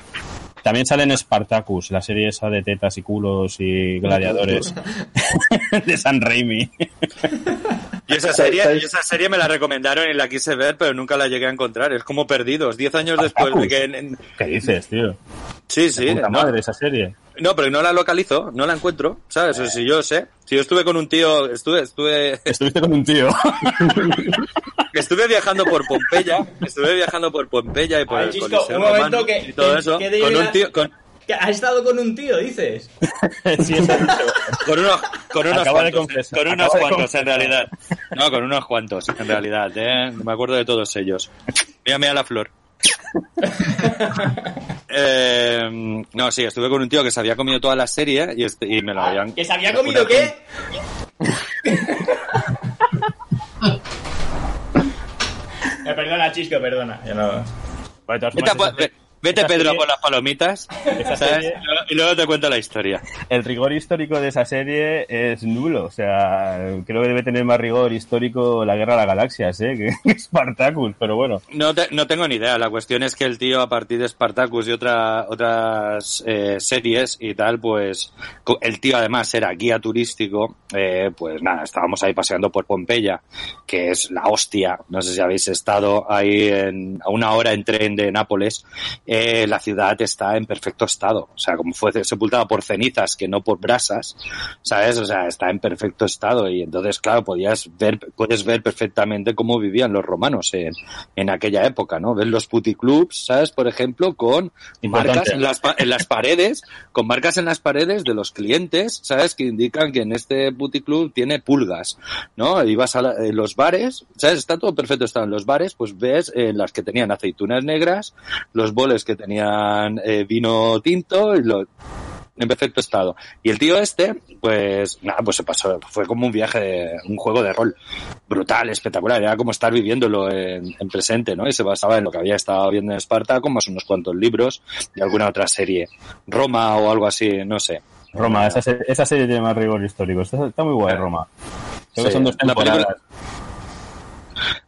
También sale en Spartacus, la serie esa de tetas y culos y gladiadores de San Raimi. Y esa serie, y esa serie me la recomendaron y la quise ver, pero nunca la llegué a encontrar. Es como Perdidos, 10 años después de que... en- en- ¿Qué dices, tío? Sí, sí. Puta no, madre esa serie. no, pero no la localizo, no la encuentro, ¿sabes? O si yo sé. Si yo estuve con un tío, estuve, estuve, Estuviste con un tío. estuve viajando por Pompeya, estuve viajando por Pompeya y por Ay, el Chisco, Coliseo un momento Romano que- y todo que- eso, que de con un verdad- tío, con, ¿Que ¿Has estado con un tío, dices? sí, eso ha con unos, con unos Acaba cuantos, confesar, con unos acaba cuantos en realidad. No, con unos cuantos en realidad, ¿eh? Me acuerdo de todos ellos. Mira, mira la flor. Eh, no, sí, estuve con un tío que se había comido toda la serie y, este- y me la habían... ¿Que se había comido qué? Eh, perdona, Chisco, perdona. Ya no... Vete, Pedro, serie- por las palomitas, esa ¿sabes? serie- Y luego- te cuento la historia. el rigor histórico de esa serie es nulo. O sea, creo que debe tener más rigor histórico la Guerra de las Galaxias, ¿eh? Que, que Spartacus, pero bueno. No, te- no tengo ni idea. La cuestión es que el tío, a partir de Spartacus y otra, otras eh, series y tal, pues el tío además era guía turístico. eh, pues nada, estábamos ahí paseando por Pompeya, que es la hostia. No sé si habéis estado ahí en, a una hora en tren de Nápoles. Eh, la ciudad está en perfecto estado. O sea, como fue sepultada por cenizas que no por brasas, ¿sabes? O sea, está en perfecto estado. Y entonces, claro, podías ver, puedes ver perfectamente cómo vivían los romanos en, en aquella época, ¿no? Ves los puticlubs, ¿sabes? Por ejemplo, con Importante. marcas en las, en las paredes, con marcas en las paredes de los clientes, ¿sabes? Que indican que en este puticlub tiene pulgas, ¿no? Y vas a la- en los bares, ¿sabes? Está todo perfecto estado en los bares, pues ves eh, las que tenían aceitunas negras, los boles que tenían eh, vino tinto y lo, en perfecto estado. Y el tío este, pues nada, pues se pasó, fue como un viaje, un juego de rol brutal, espectacular, era como estar viviéndolo en, en presente, ¿no? Y se basaba en lo que había estado viendo en Esparta, con más unos cuantos libros y alguna otra serie, Roma o algo así, no sé. Roma, esa, se- esa serie tiene más rigor histórico. Está, está muy guay, Roma. Creo que Sí, son dos la película-.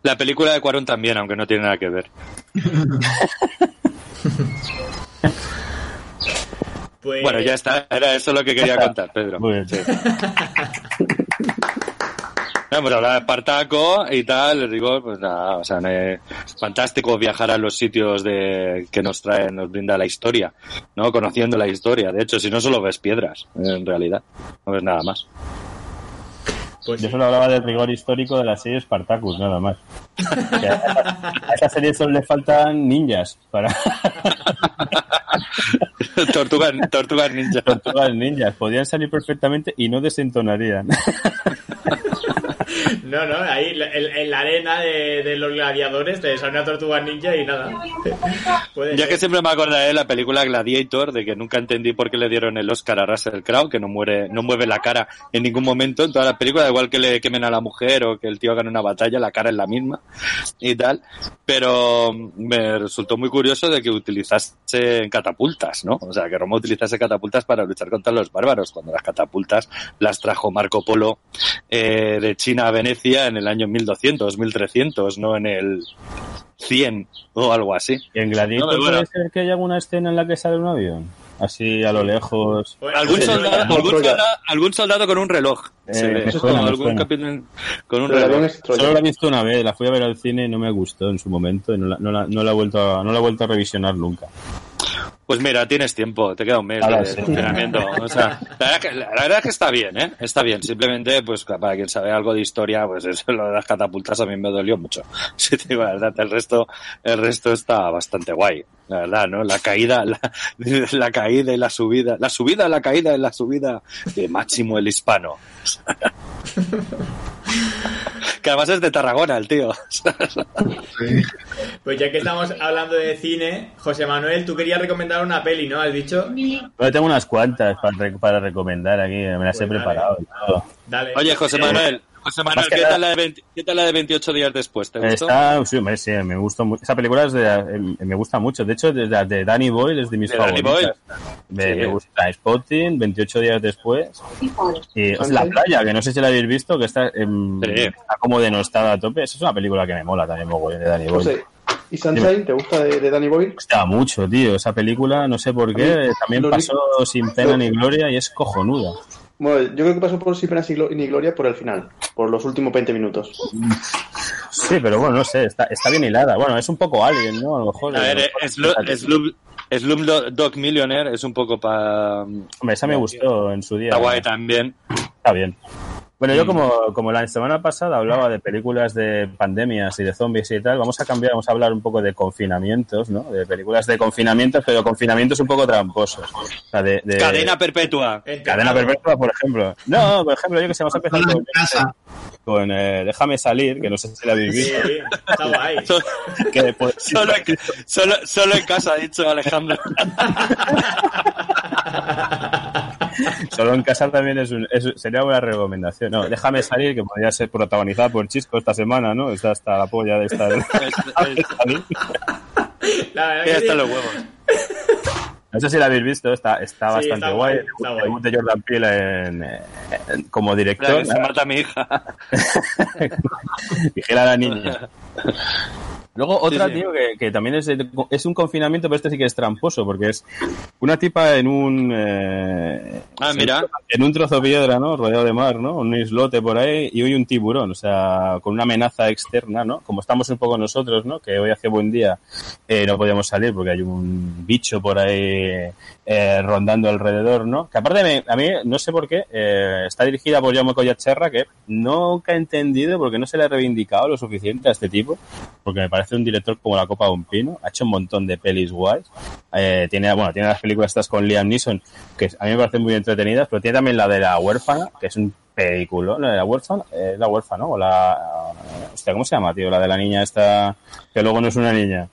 La película de Cuarón también, aunque no tiene nada que ver. Pues... Bueno, ya está, era eso lo que quería contar, Pedro. Muy bien. Sí. No, pues habla de Espartaco y tal, les digo, pues nada, o sea, es fantástico viajar a los sitios de que nos trae, nos brinda la historia, ¿no? Conociendo la historia, de hecho, si no solo ves piedras, en realidad, no ves nada más. Pues Yo solo hablaba del rigor histórico de la serie Spartacus, nada más. A, a esta serie solo le faltan ninjas para Tortugas, tortugas ninja. tortugas ninjas. Podían salir perfectamente y no desentonarían. No, no, ahí en, la arena de, de los gladiadores te sale una tortuga ninja y nada. Ya que siempre me acordaré de la película Gladiator, de que nunca entendí por qué le dieron el Oscar a Russell Crowe, que no muere, no mueve la cara en ningún momento en toda la película, igual que le quemen a la mujer o que el tío gane una batalla, la cara es la misma y tal. Pero me resultó muy curioso de que utilizase catapultas, ¿no? O sea, que Roma utilizase catapultas para luchar contra los bárbaros, cuando las catapultas las trajo Marco Polo eh, de China a Venecia en el año 1200, 1300, no en el 100 o algo así. Y en Gladiator No, bueno. puede ser que haya alguna escena en la que sale un avión. Así a lo lejos. Algún soldado, algún, soldado, algún soldado con un reloj. Eh, ve, me suena, como me algún suena. capitán con un Pero reloj. Solo la he visto una vez, la fui a ver al cine y no me gustó en su momento y no la, no la, no la he vuelto a, no la he vuelto a revisionar nunca. Pues mira, tienes tiempo, te queda un mes Ahora de sí. funcionamiento. O sea, la verdad, que, la verdad que está bien, ¿eh? Está bien. Simplemente, pues para quien sabe algo de historia, pues eso, lo de las catapultas a mí me dolió mucho. Si te digo la verdad, el resto, el resto está bastante guay. La verdad, ¿no? La caída, la, la caída y la subida. La subida, la caída y la subida de Máximo el Hispano. Que además es de Tarragona el tío. Pues ya que estamos hablando de cine, José Manuel, tú querías recomendar una peli, ¿no? ¿Has dicho? Pero tengo unas cuantas para, re- para recomendar aquí, me las he Pues dale. preparado. Dale. Oye, José Manuel, José Manuel, Más que ¿qué nada- tal, la de 20 ¿qué tal la de 28 días después? ¿Te gustó? Está, sí, hombre, sí, me gustó mucho. Esa película es de, eh, me gusta mucho. De hecho, de, de- de Danny Boyle es de mis De Danny favoritas. Me, Sí. me gusta Spotting, 28 días después. Y o sea, La Playa, que no sé si la habéis visto, que está, Sí. está como denostada a tope. Esa es una película que me mola también, mogollón, de Danny Boyle. José, ¿y Sunshine te gusta de, de Danny Boyle? Gusta mucho, tío. Esa película, no sé por qué, también pasó sin pena ni gloria y es cojonuda. Bueno, yo creo que pasó por Sin Glo- ni Gloria por el final, por los últimos 20 minutos. Sí, pero bueno, no sé, está, está bien hilada. Bueno, es un poco alien, ¿no? A lo mejor. A ver, eh, Slu- Slum- Slumdog Millionaire es un poco para... Hombre, esa me gustó en su día. Está guay también. Está bien. Bueno, Mm. yo como, como la semana pasada hablaba de películas de pandemias y de zombies y tal, vamos a cambiar, vamos a hablar un poco de confinamientos, ¿no? De películas de confinamientos, pero confinamientos un poco tramposos. O sea, de, de- Cadena perpetua. Cadena perpetua, por ejemplo. No, por ejemplo, yo que sé, vamos a empezar con, casa. con, eh, Déjame salir, que no sé si la habéis Sí, visto. está guay. So- que después- Solo, en- solo, solo en casa, ha dicho Alejandro. Solo en casa también es, un, es- sería una recomendación. No, déjame salir, que podría ser protagonizada por Chisco esta semana, ¿no? Está hasta la polla de esta. Es- es- La verdad ya que sí. están los huevos. No sé si la habéis visto, está, está Sí, bastante está guay. guay, está guay. Jordan Peele en, en- como director. se mata a mi hija. Vigila a la niña. Luego otra, sí. tío, que, que también es, es un confinamiento, pero este sí que es tramposo, porque es una tipa en un... eh, Ah, mira. En un trozo de piedra, ¿no? Rodeado de mar, ¿no? Un islote por ahí y hoy un tiburón, o sea, con una amenaza externa, ¿no? Como estamos un poco nosotros, ¿no? Que hoy hace buen día eh, no podíamos salir porque hay un bicho por ahí eh, rondando alrededor, ¿no? Que aparte me- a mí, no sé por qué, eh, está dirigida por Jaume Collacherra, que nunca he entendido porque no se le ha reivindicado lo suficiente a este tipo, porque me parece un director como la copa de un pino, ha hecho un montón de pelis guays, eh, tiene, bueno, tiene las películas estas con Liam Neeson, que a mí me parecen muy entretenidas, pero tiene también la de la huérfana, que es un película, de la huérfana, eh, la huérfana. O la, hostia, ¿cómo se llama, tío? La de la niña esta, que luego no es una niña.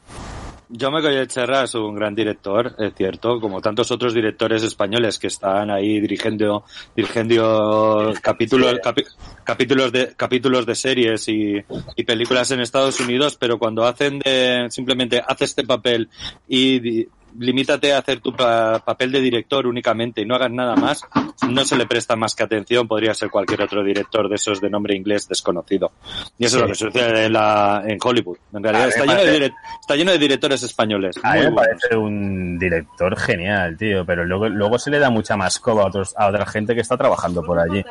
Jaume Colletserra es un gran director, es cierto, como tantos otros directores españoles que están ahí dirigiendo, dirigiendo capítulos, capi- capítulos de, capítulos de series y, y películas en Estados Unidos, pero cuando hacen de, simplemente haz este papel y limítate a hacer tu pa- papel de director únicamente y no hagas nada más, no se le presta más que atención, podría ser cualquier otro director de esos de nombre inglés desconocido. Y eso es lo que sucede en, la, en Hollywood. En realidad está lleno, de está lleno de directores españoles. A mí me buenos. parece un director genial, tío, pero luego, luego se le da mucha más coba a, otros, a otra gente que está trabajando por allí.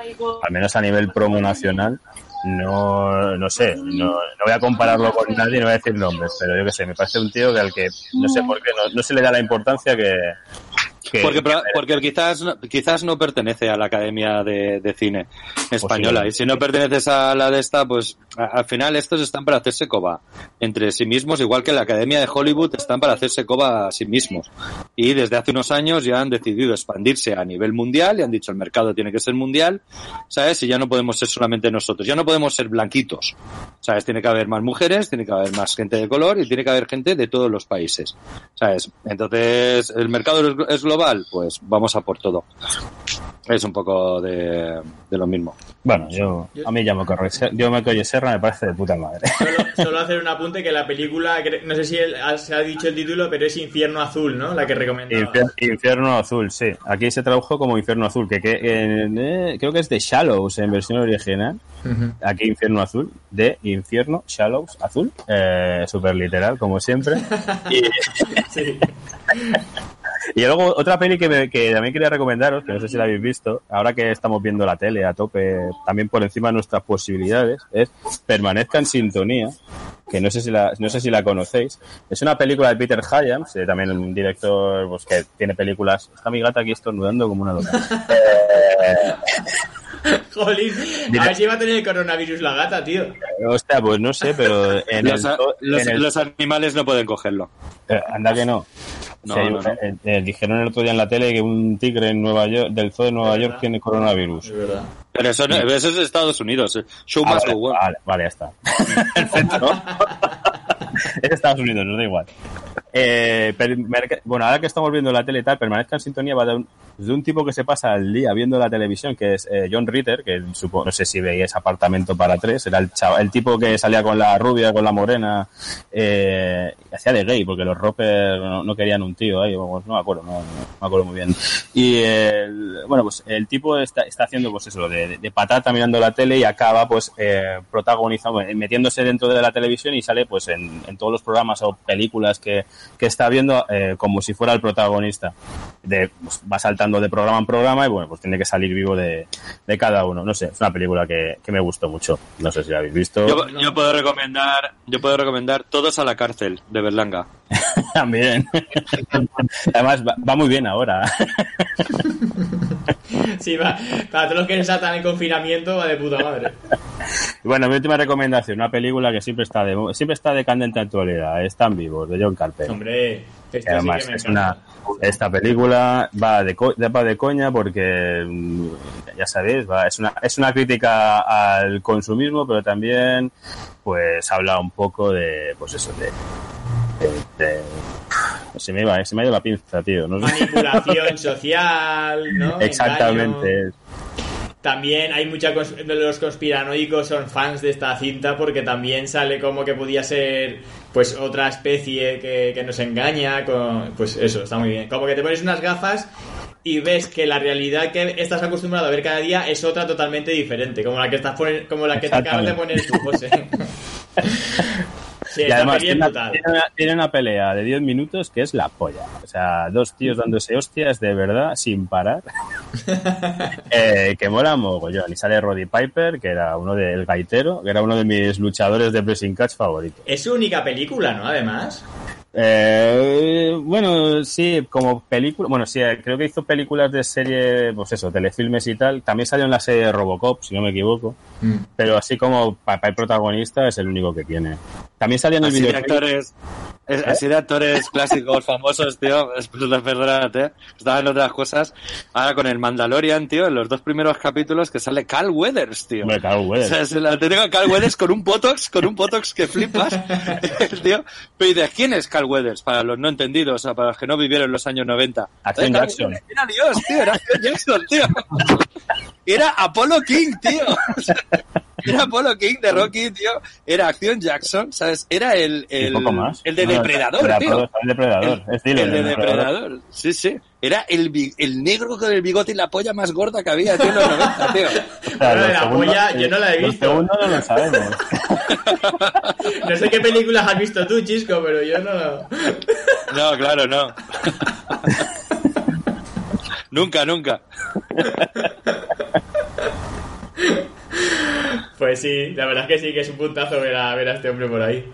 Al menos a nivel promo nacional. No, no sé, no, no voy a compararlo con nadie, no voy a decir nombres, pero yo que sé, me parece un tío que al que no sé por qué no, no se le da la importancia que, que- Porque, que- porque quizás, quizás no pertenece a la Academia de, de Cine Española. Posible. Y si no perteneces a la de esta, pues a- al final estos están para hacerse coba entre sí mismos, igual que la Academia de Hollywood están para hacerse coba a sí mismos. Y desde hace unos años ya han decidido expandirse a nivel mundial y han dicho el mercado tiene que ser mundial, ¿sabes? Y ya no podemos ser solamente nosotros, ya no podemos ser blanquitos, ¿sabes? Tiene que haber más mujeres, tiene que haber más gente de color y tiene que haber gente de todos los países, ¿sabes? Entonces, ¿el mercado es- es global? Pues vamos a por todo. Es un poco de, de lo mismo. Bueno, yo, a mí ya me corre. Yo me coye Serra, me parece de puta madre. Solo, solo hacer un apunte que la película, no sé si el- se ha dicho el título, pero es Infierno Azul, ¿no? La que recomendaba. Infier- Infierno Azul, sí. Aquí se tradujo como Infierno Azul, que, que en- eh, creo que es de Shallows en versión original. Aquí Infierno Azul, de Infierno, Shallows Azul. Eh, Súper literal, como siempre. Y, Sí. Y luego otra peli que, me- que también quería recomendaros, que no sé si la habéis visto, ahora que estamos viendo la tele a tope, también por encima de nuestras posibilidades, es Permanezca en Sintonía, que no sé si la, no sé si la conocéis. Es una película de Peter Hyams, eh, también un director pues, que tiene películas. Está mi gata aquí estornudando como una loca. Jolín, a ver si va a tener el coronavirus la gata, tío. Hostia, pues no sé, pero en Los, el, to- los- en el- los animales no pueden cogerlo. eh, anda que no. No, Sí, no, no. eh, eh, dijeron el otro día en la tele que un tigre en Nueva York, del zoo de Nueva York tiene coronavirus. Es verdad. Pero eso, no- eso es Estados Unidos. eh. Show Ah, must vale, go on. vale, vale, ya está. Perfecto. es Estados Unidos, nos da igual. Eh, bueno, ahora que estamos viendo la tele y tal, permanezca en sintonía va de un, de un tipo que se pasa el día viendo la televisión, que es eh, John Ritter, que supo, no sé si veíais apartamento para tres, era el, chava- el tipo que salía con la rubia, con la morena, eh, hacía de gay, porque los Roper no, querían un tío ahí, no me acuerdo, no, no me acuerdo muy bien. Y el, bueno, pues el tipo está, haciendo pues eso, de, de patata mirando la tele y acaba pues eh, protagonizando, metiéndose dentro de la televisión y sale pues en, en todos los programas o películas que, que está viendo eh, como si fuera el protagonista. De, pues, va saltando de programa en programa y bueno, pues tiene que salir vivo de, de cada uno. No sé, es una película que, que me gustó mucho. No sé si la habéis visto. Yo, yo puedo recomendar, yo puedo recomendar todos a la cárcel de Berlanga. También. Además, va, va muy bien ahora. Sí, va. Para todos los que saltan en confinamiento, va de puta madre. Bueno, mi última recomendación, una película que siempre está de siempre está de candente actualidad, Están vivos, de John Carpenter. Hombre, esto además sí es una esta película va de co- va de coña porque mm, ya sabéis va, es una es una crítica al consumismo pero también pues habla un poco de pues eso de, de- se me iba se me ha ido la pinza tío no sé. Manipulación social, ¿no? Engaño. exactamente También hay mucha cons- los conspiranoicos son fans de esta cinta porque también sale como que podía ser pues otra especie que, que nos engaña con pues eso está muy bien como que te pones unas gafas y ves que la realidad que estás acostumbrado a ver cada día es otra totalmente diferente como la que estás como la que te acabas de poner tú José sí y además tiene una, tiene una- tiene una pelea de 10 minutos que es la polla. O sea, dos tíos dándose hostias de verdad sin parar. eh, que mola mogollón. Y sale Roddy Piper, que era uno del gaitero, que era uno de mis luchadores de pressing catch favoritos. es su única película no además Eh, bueno, sí, como película, bueno, sí, eh, creo que hizo películas de serie, pues eso, telefilmes y tal. También salió en la serie de Robocop, si no me equivoco. Pero así como papel protagonista es el único que tiene. También salió en el Así de videoclip. actores, es- así de actores clásicos famosos, tío. Después de perdonarte, estaban otras cosas. Ahora con el Mandalorian, tío, en los dos primeros capítulos que sale Carl Weathers, tío. Hombre, Carl Weathers. O sea, se la tengo a Carl Weathers con un potox, con un potox que flipas, tío. Pero dices, ¿quién es Carl Weathers? Para los no entendidos, o sea, para los que no vivieron los años 90. Action Eh, Carl Jackson. Era Dios, tío, era Jackson, tío. Era Apollo King, tío. Era Apollo King de Rocky, tío. Era Acción Jackson, ¿sabes? Era el, el, poco más. el de No, Depredador, el tío. El depredador. El, es Dylan, el de Depredador. Sí, sí. Era el, el negro con el bigote y la polla más gorda que había, tío, en los 90, tío. O sea, Bueno, la segundos- polla yo no la he visto. segundos no lo sabemos. no sé qué películas has visto tú Chisco pero yo no No, claro, no. nunca, nunca. Pues sí, la verdad es que sí, que es un puntazo ver a, ver a este hombre por ahí.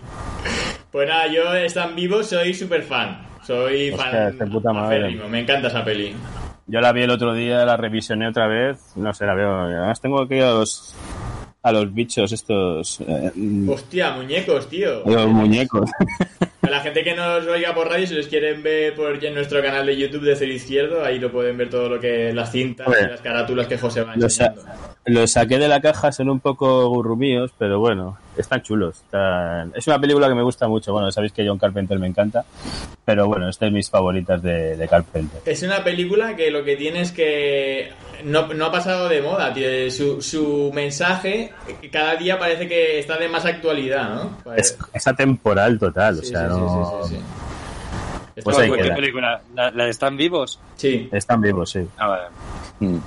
Pues nada, yo están vivos, soy súper fan. Soy Hostia, fan. de puta madre. Me encanta esa peli. Yo la vi el otro día, la revisioné otra vez. No sé, la veo. Además tengo que ir a los, a los bichos estos. eh, Hostia, muñecos, tío. los muñecos. A la gente que nos oiga por radio, si los quieren ver por en nuestro canal de YouTube de Cero Izquierdo, ahí lo pueden ver todo lo que las cintas y las carátulas que José va Los, sa- enseñando. los saqué de la caja, son un poco gurrumíos, pero bueno, están chulos. están- Es una película que me gusta mucho. Bueno, sabéis que John Carpenter me encanta, pero bueno, esta es mis favoritas de, de Carpenter. Es una película que lo que tiene es que no, no ha pasado de moda, tío. Su, su mensaje cada día parece que está de más actualidad, ¿no? Es, es atemporal total, Sí, o sea, sí, sí, no... sí, sí, sí. Pues. ¿Qué queda. película? ¿La, la de Están vivos? Sí. Están vivos, sí. Ah, vale. Mm.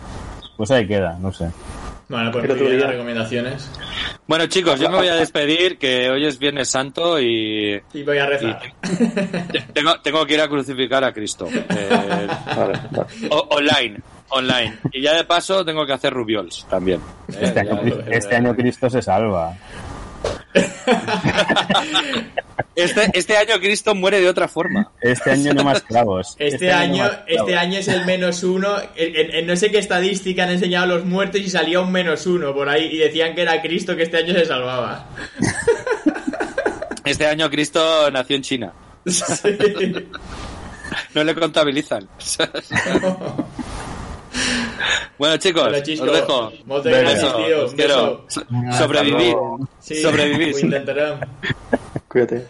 Pues ahí queda, no sé. Bueno, pues otro muy bien día- recomendaciones. Bueno, chicos, yo me voy a despedir, que hoy es Viernes Santo y Y voy a rezar. tengo, tengo que ir a crucificar a Cristo. Eh, Vale, vale. o- online, online. Y ya de paso tengo que hacer rubiols también. Eh, Este año, ya- este año Cristo se salva. Este, este año Cristo muere de otra forma. Este año no más clavos. Este, año, no más clavos. este año es el menos uno. En, en- en no sé qué estadística han enseñado los muertos y salía un menos uno por ahí y decían que era Cristo que este año se salvaba. Este año Cristo nació en China. Sí. No le contabilizan. bueno, chicos, Chisco. os dejo. Moltes Venga, gràcies, Beso, tío. os Un quiero. beso. Sobrevivir. Sí, Sobrevivir. Cuídate.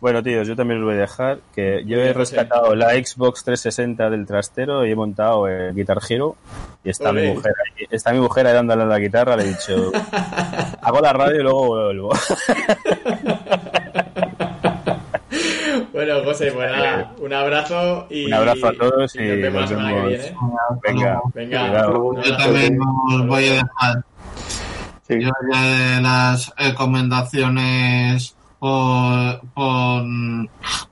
Bueno, tíos, yo también os voy a dejar que yo he rescatado la Xbox 360 del trastero y he montado el Guitar Hero y está mi mujer ahí, está mi mujer ahí dándole a la guitarra, le he dicho hago la radio y luego vuelvo. Bueno, José, pues nada, un abrazo y. Un abrazo a todos y nos vemos la semana que viene. Venga, Venga, Yo también os voy a dejar. Sí. Yo ya de las recomendaciones por, por,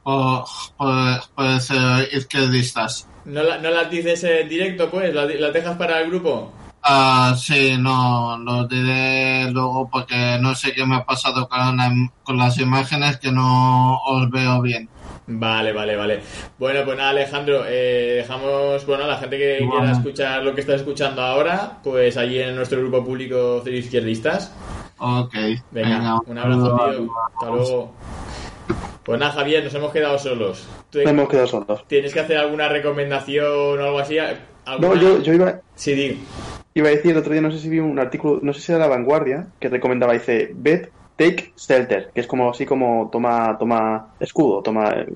por, por, por ser izquierdistas. ¿No, la- ¿No las dices en directo, pues? ¿Las, las dejas para el grupo? Ah, sí, no, lo diré luego porque no sé qué me ha pasado con, la- con las imágenes que no os veo bien. Vale, vale, vale. Bueno, pues nada, Alejandro, eh, dejamos, bueno, a la gente que quiera escuchar lo que estás escuchando ahora, pues allí en nuestro grupo público Cero Izquierdistas. Ok. Venga, un abrazo, tío. Hasta luego. Pues nada, Javier, nos hemos quedado solos. ¿Tú Nos hemos quedado solos. ¿Tienes que hacer alguna recomendación o algo así? ¿Alguna? No, yo, yo iba, Sí, di. iba a decir el otro día, no sé si vi un artículo, no sé si era La Vanguardia, que recomendaba, dice, Bed Take Shelter, que es como así como toma, toma escudo, toma... eh,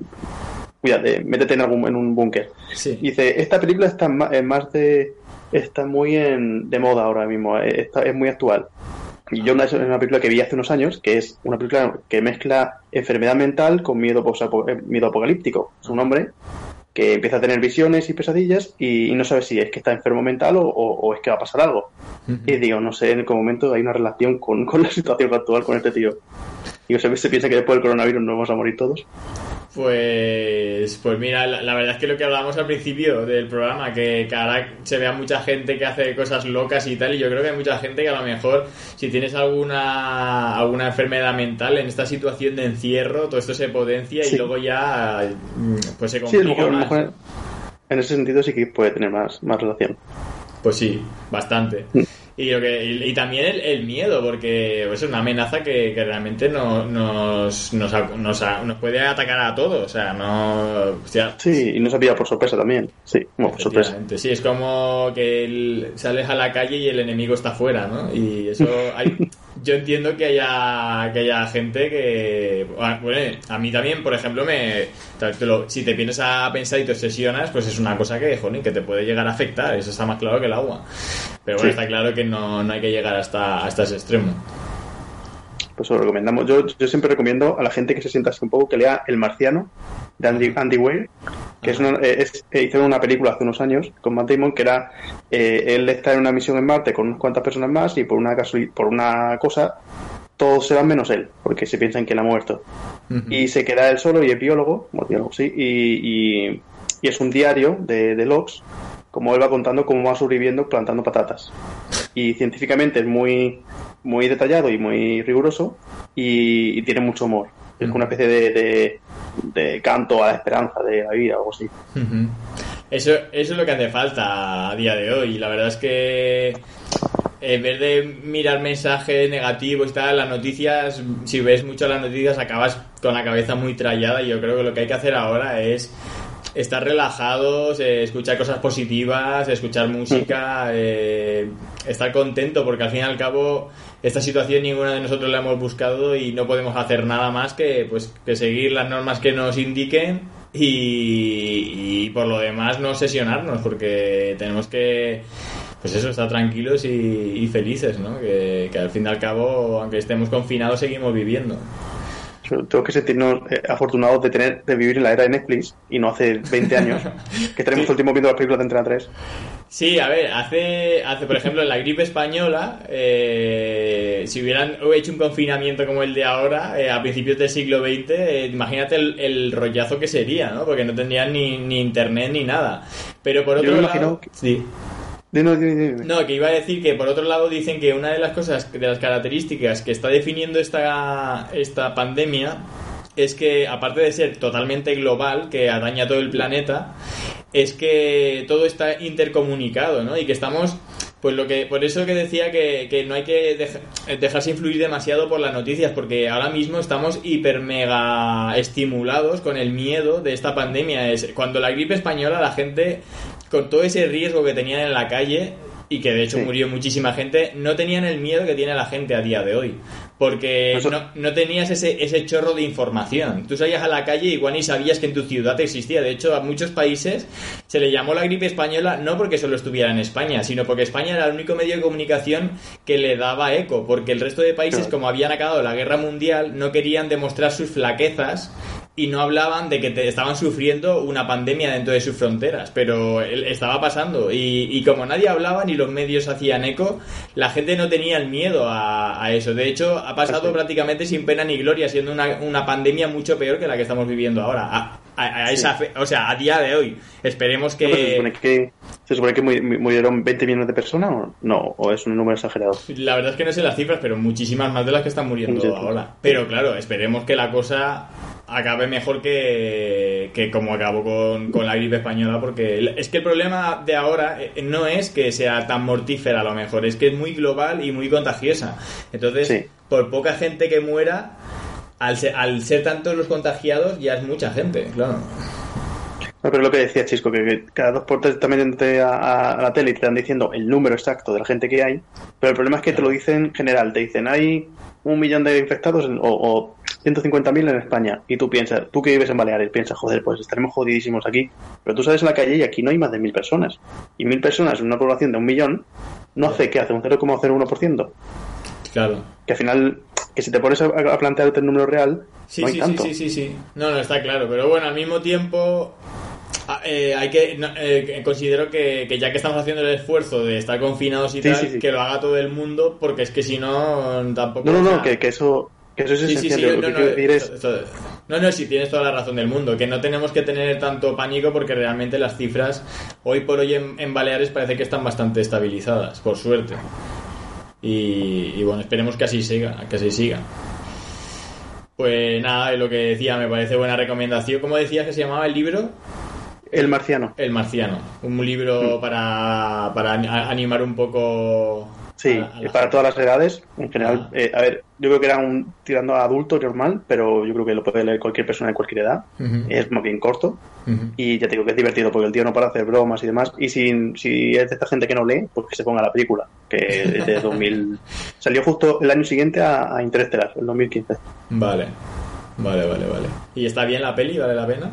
Cuídate, métete en, algún, en un búnker. Sí. Dice, esta película está en en más de... Está muy en, de moda ahora mismo, eh, está, es muy actual. Y yo una, es una película que vi hace unos años, que es una película que mezcla enfermedad mental con miedo, eh, miedo apocalíptico. Es un hombre que empieza a tener visiones y pesadillas y, y no sabe si es que está enfermo mental o, o- o es que va a pasar algo. Y digo, no sé en qué momento hay una relación con, con la situación actual con este tío. Digo, ¿se, se piensa que después del coronavirus nos vamos a morir todos? Pues, pues mira, la, la verdad es que lo que hablábamos al principio del programa, que, que ahora se vea mucha gente que hace cosas locas y tal, y yo creo que hay mucha gente que a lo mejor, si tienes alguna, alguna enfermedad mental en esta situación de encierro, todo esto se potencia y Sí. luego ya mm, pues se Sí, a lo complica mejor, lo más. mejor en ese sentido sí que puede tener más, más relación. Pues sí, bastante. Mm. Y, lo que, y, y también el, el miedo, porque pues, es una amenaza que, que realmente no, nos, nos, nos, nos puede atacar a todos. O sea, no. o sea, Sí, y no se pilla por sorpresa también. Sí, como por sorpresa. Sí, es como que el- sales a la calle y el enemigo está fuera, ¿no? Y eso hay, yo entiendo que haya que haya gente que bueno, a mí también, por ejemplo, me te lo- si te vienes a pensar y te obsesionas, pues es una cosa que, joder, que te puede llegar a afectar, eso está más claro que el agua. Pero bueno, Sí. está claro que no, no hay que llegar hasta, hasta ese extremo. Pues lo recomendamos. Yo, yo siempre recomiendo a la gente que se sienta así un poco que lea El Marciano de Andy, Andy Weir, que es una, eh, es- eh, hicieron una película hace unos años con Matt Damon que era eh, él está en una misión en Marte con unas cuantas personas más y por una por una cosa todos se van menos él, porque se piensan que él ha muerto. Y se queda él solo y es biólogo, bueno, biólogo sí, y, y- y es un diario de, de logs, como él va contando cómo va sobreviviendo plantando patatas. Y científicamente es muy muy detallado y muy riguroso y, y tiene mucho humor. Es una especie de, de, de canto a la esperanza de la vida o algo así. Eso, eso es lo que hace falta a día de hoy. La verdad es que en vez de mirar mensajes negativos y tal, las noticias, si ves mucho las noticias, acabas con la cabeza muy trallada. Y yo creo que lo que hay que hacer ahora es estar relajados, eh, escuchar cosas positivas, escuchar música, eh, estar contento, porque al fin y al cabo esta situación ninguna de nosotros la hemos buscado y no podemos hacer nada más que pues que seguir las normas que nos indiquen y, y por lo demás no sesionarnos, porque tenemos que pues eso, estar tranquilos y, y felices, ¿no? Que, que al fin y al cabo, aunque estemos confinados, seguimos viviendo. Tengo que sentirnos eh, afortunados de tener de vivir en la era de Netflix y no hace 20 años que tenemos todo el tiempo viendo las películas de Antena 3. Sí, a ver, hace, hace por ejemplo, en la gripe española, eh, si hubieran hecho un confinamiento como el de ahora, eh, a principios del siglo XX, eh, imagínate el, el rollazo que sería, ¿no? Porque no tendrían ni, ni internet ni nada. Pero por Yo otro me lado... imagino que- Sí. No, que iba a decir que por otro lado dicen que una de las cosas, de las características que está definiendo esta, esta pandemia es que, aparte de ser totalmente global, que atañe todo el planeta, es que todo está intercomunicado, ¿no? Y que estamos, pues lo que, por eso que decía que, que no hay que dej- dejarse influir demasiado por las noticias, porque ahora mismo estamos hiper mega estimulados con el miedo de esta pandemia. Es cuando la gripe española la gente con todo ese riesgo que tenían en la calle y que de hecho Sí. murió muchísima gente, no tenían el miedo que tiene la gente a día de hoy. Porque Eso- no, no tenías ese, ese chorro de información. Tú salías a la calle y igual ni sabías que en tu ciudad existía. De hecho, a muchos países se le llamó la gripe española no porque solo estuviera en España, sino porque España era el único medio de comunicación que le daba eco. Porque el resto de países, Claro. como habían acabado la guerra mundial, no querían demostrar sus flaquezas y no hablaban de que te- estaban sufriendo una pandemia dentro de sus fronteras, pero estaba pasando y, y como nadie hablaba ni los medios hacían eco, la gente no tenía el miedo a, a eso. De hecho, ha pasado Sí. prácticamente sin pena ni gloria, siendo una, una pandemia mucho peor que la que estamos viviendo ahora. A, a- a esa fe- o sea, a día de hoy. Esperemos No, pero se supone que... murieron 20 millones de personas o no, o es un número exagerado. La verdad es que no sé las cifras, pero muchísimas más de las que están muriendo ahora. Pero claro, esperemos que la cosa acabe mejor que, que como acabó con, con la gripe española, porque es que el problema de ahora eh, no es que sea tan mortífera a lo mejor, es que es muy global y muy contagiosa. Entonces, Sí. por poca gente que muera, al ser, al ser tantos los contagiados, ya es mucha gente, claro. No, pero lo que decía Chisco, que, que cada dos por tres también te a, la tele y te están diciendo el número exacto de la gente que hay, pero el problema es que te lo dicen general, te dicen hay un millón de infectados en- o, o 150.000 en España y tú piensas, tú que vives en Baleares, piensas, joder, pues estaremos jodidísimos aquí, pero tú sales en la calle y aquí no hay más de mil personas y mil personas en una población de un millón no hace que hace un 0,01%, Claro. que al final, que si te pones a, a plantearte el número real, Sí, no hay sí, tanto. sí, sí, sí, sí. No, no, está claro. Pero bueno, al mismo tiempo, eh, hay que no, eh, considero que, que ya que estamos haciendo el esfuerzo de estar confinados y Sí, tal, sí, sí. que lo haga todo el mundo, porque es que si no, tampoco... No, no, no, que, que eso, que eso es esencial. Yo no, lo que no, quiero decir es... no, no, sí, tienes toda la razón del mundo, que no tenemos que tener tanto pánico porque realmente las cifras hoy por hoy en, en Baleares parece que están bastante estabilizadas, por suerte. Y, y bueno, esperemos que así siga, que así siga. Pues nada, es lo que decía, me parece buena recomendación. ¿Cómo decías que se llamaba el libro? El marciano. El Marciano. Un libro para, para a- animar un poco. Sí, a- a la para gente. todas las edades, en general. Ah. eh, a ver, yo creo que era un tirando a adulto normal, pero yo creo que lo puede leer cualquier persona de cualquier edad. Es más bien corto y ya te digo que es divertido porque el tío no para hacer bromas y demás. Y si, si es de esta gente que no lee, pues que se ponga la película, que es de 2000. Salió justo el año siguiente a, a Interestelar, el 2015. Vale. Vale, vale, vale. ¿Y está bien la peli? ¿Vale la pena?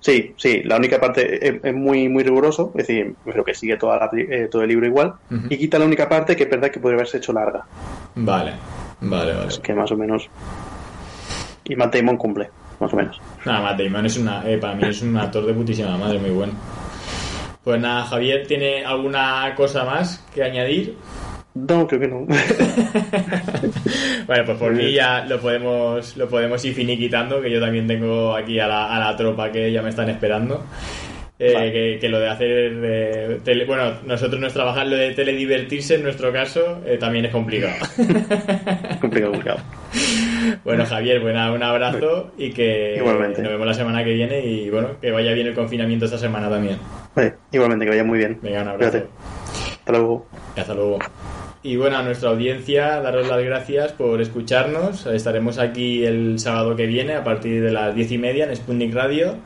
Sí, sí, la única parte es, es muy muy riguroso, es decir, creo que sigue toda la, eh, todo el libro igual, y quita la única parte que es verdad que podría haberse hecho larga, Vale. Vale, vale. que más o menos. Y Matt Damon cumple, más o menos. Nada, Matt Damon es una, eh, para mí es un actor de putísima madre, muy bueno. Pues nada, Javier, ¿tiene alguna cosa más que añadir? No, creo que no. Bueno, pues por mí ya lo podemos, lo podemos ir finiquitando, que yo también tengo aquí a la, a la tropa que ya me están esperando. Eh, Vale. que, que lo de hacer eh, tele- bueno nosotros no es trabajar lo de teledivertirse en nuestro caso eh, también es complicado Complicado, complicado. bueno Javier buena un abrazo y que Igualmente. nos vemos la semana que viene y bueno que vaya bien el confinamiento esta semana también Vale, igualmente, que vaya muy bien. venga un abrazo. Hasta luego. hasta luego y bueno, a nuestra audiencia, daros las gracias por escucharnos. Estaremos aquí el sábado que viene a partir de las diez y media en Sputnik Radio.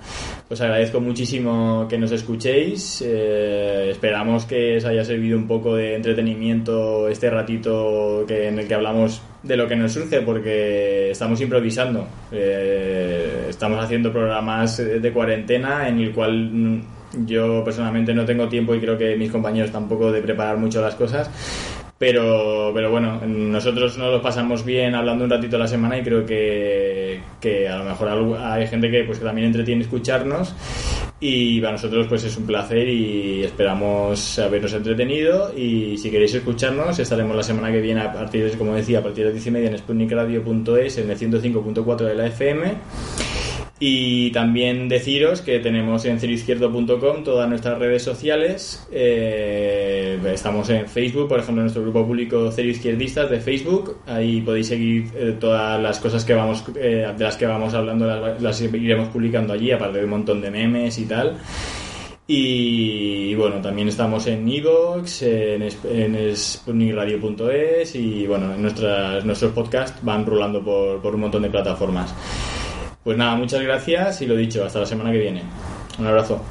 Os agradezco muchísimo que nos escuchéis. Eh, esperamos que os haya servido un poco de entretenimiento este ratito que, en el que hablamos de lo que nos surge, porque estamos improvisando. Eh, estamos haciendo programas de cuarentena en el cual mm, yo personalmente no tengo tiempo y creo que mis compañeros tampoco de preparar mucho las cosas. Pero, pero bueno, nosotros nos lo pasamos bien hablando un ratito a la semana y creo que, que a lo mejor hay gente que, pues, que también entretiene escucharnos. Y para nosotros pues es un placer y esperamos habernos entretenido. Y si queréis escucharnos estaremos la semana que viene a partir de, como decía, a partir de las 10 y media en sputnikradio.es en el 105.4 de la FM y también deciros que tenemos en ceroizquierdo.com todas nuestras redes sociales. Eh, estamos en Facebook, por ejemplo, nuestro grupo público Cero Izquierdistas de Facebook. Ahí podéis seguir eh, todas las cosas que vamos, eh, de las que vamos hablando, las, las iremos publicando allí, aparte de un montón de memes y tal. Y bueno, también estamos en Evox, en, es- en sputnikradio.es y bueno, en nuestras, nuestros podcasts van rulando por, por un montón de plataformas. Pues nada, muchas gracias y lo dicho, hasta la semana que viene. Un abrazo.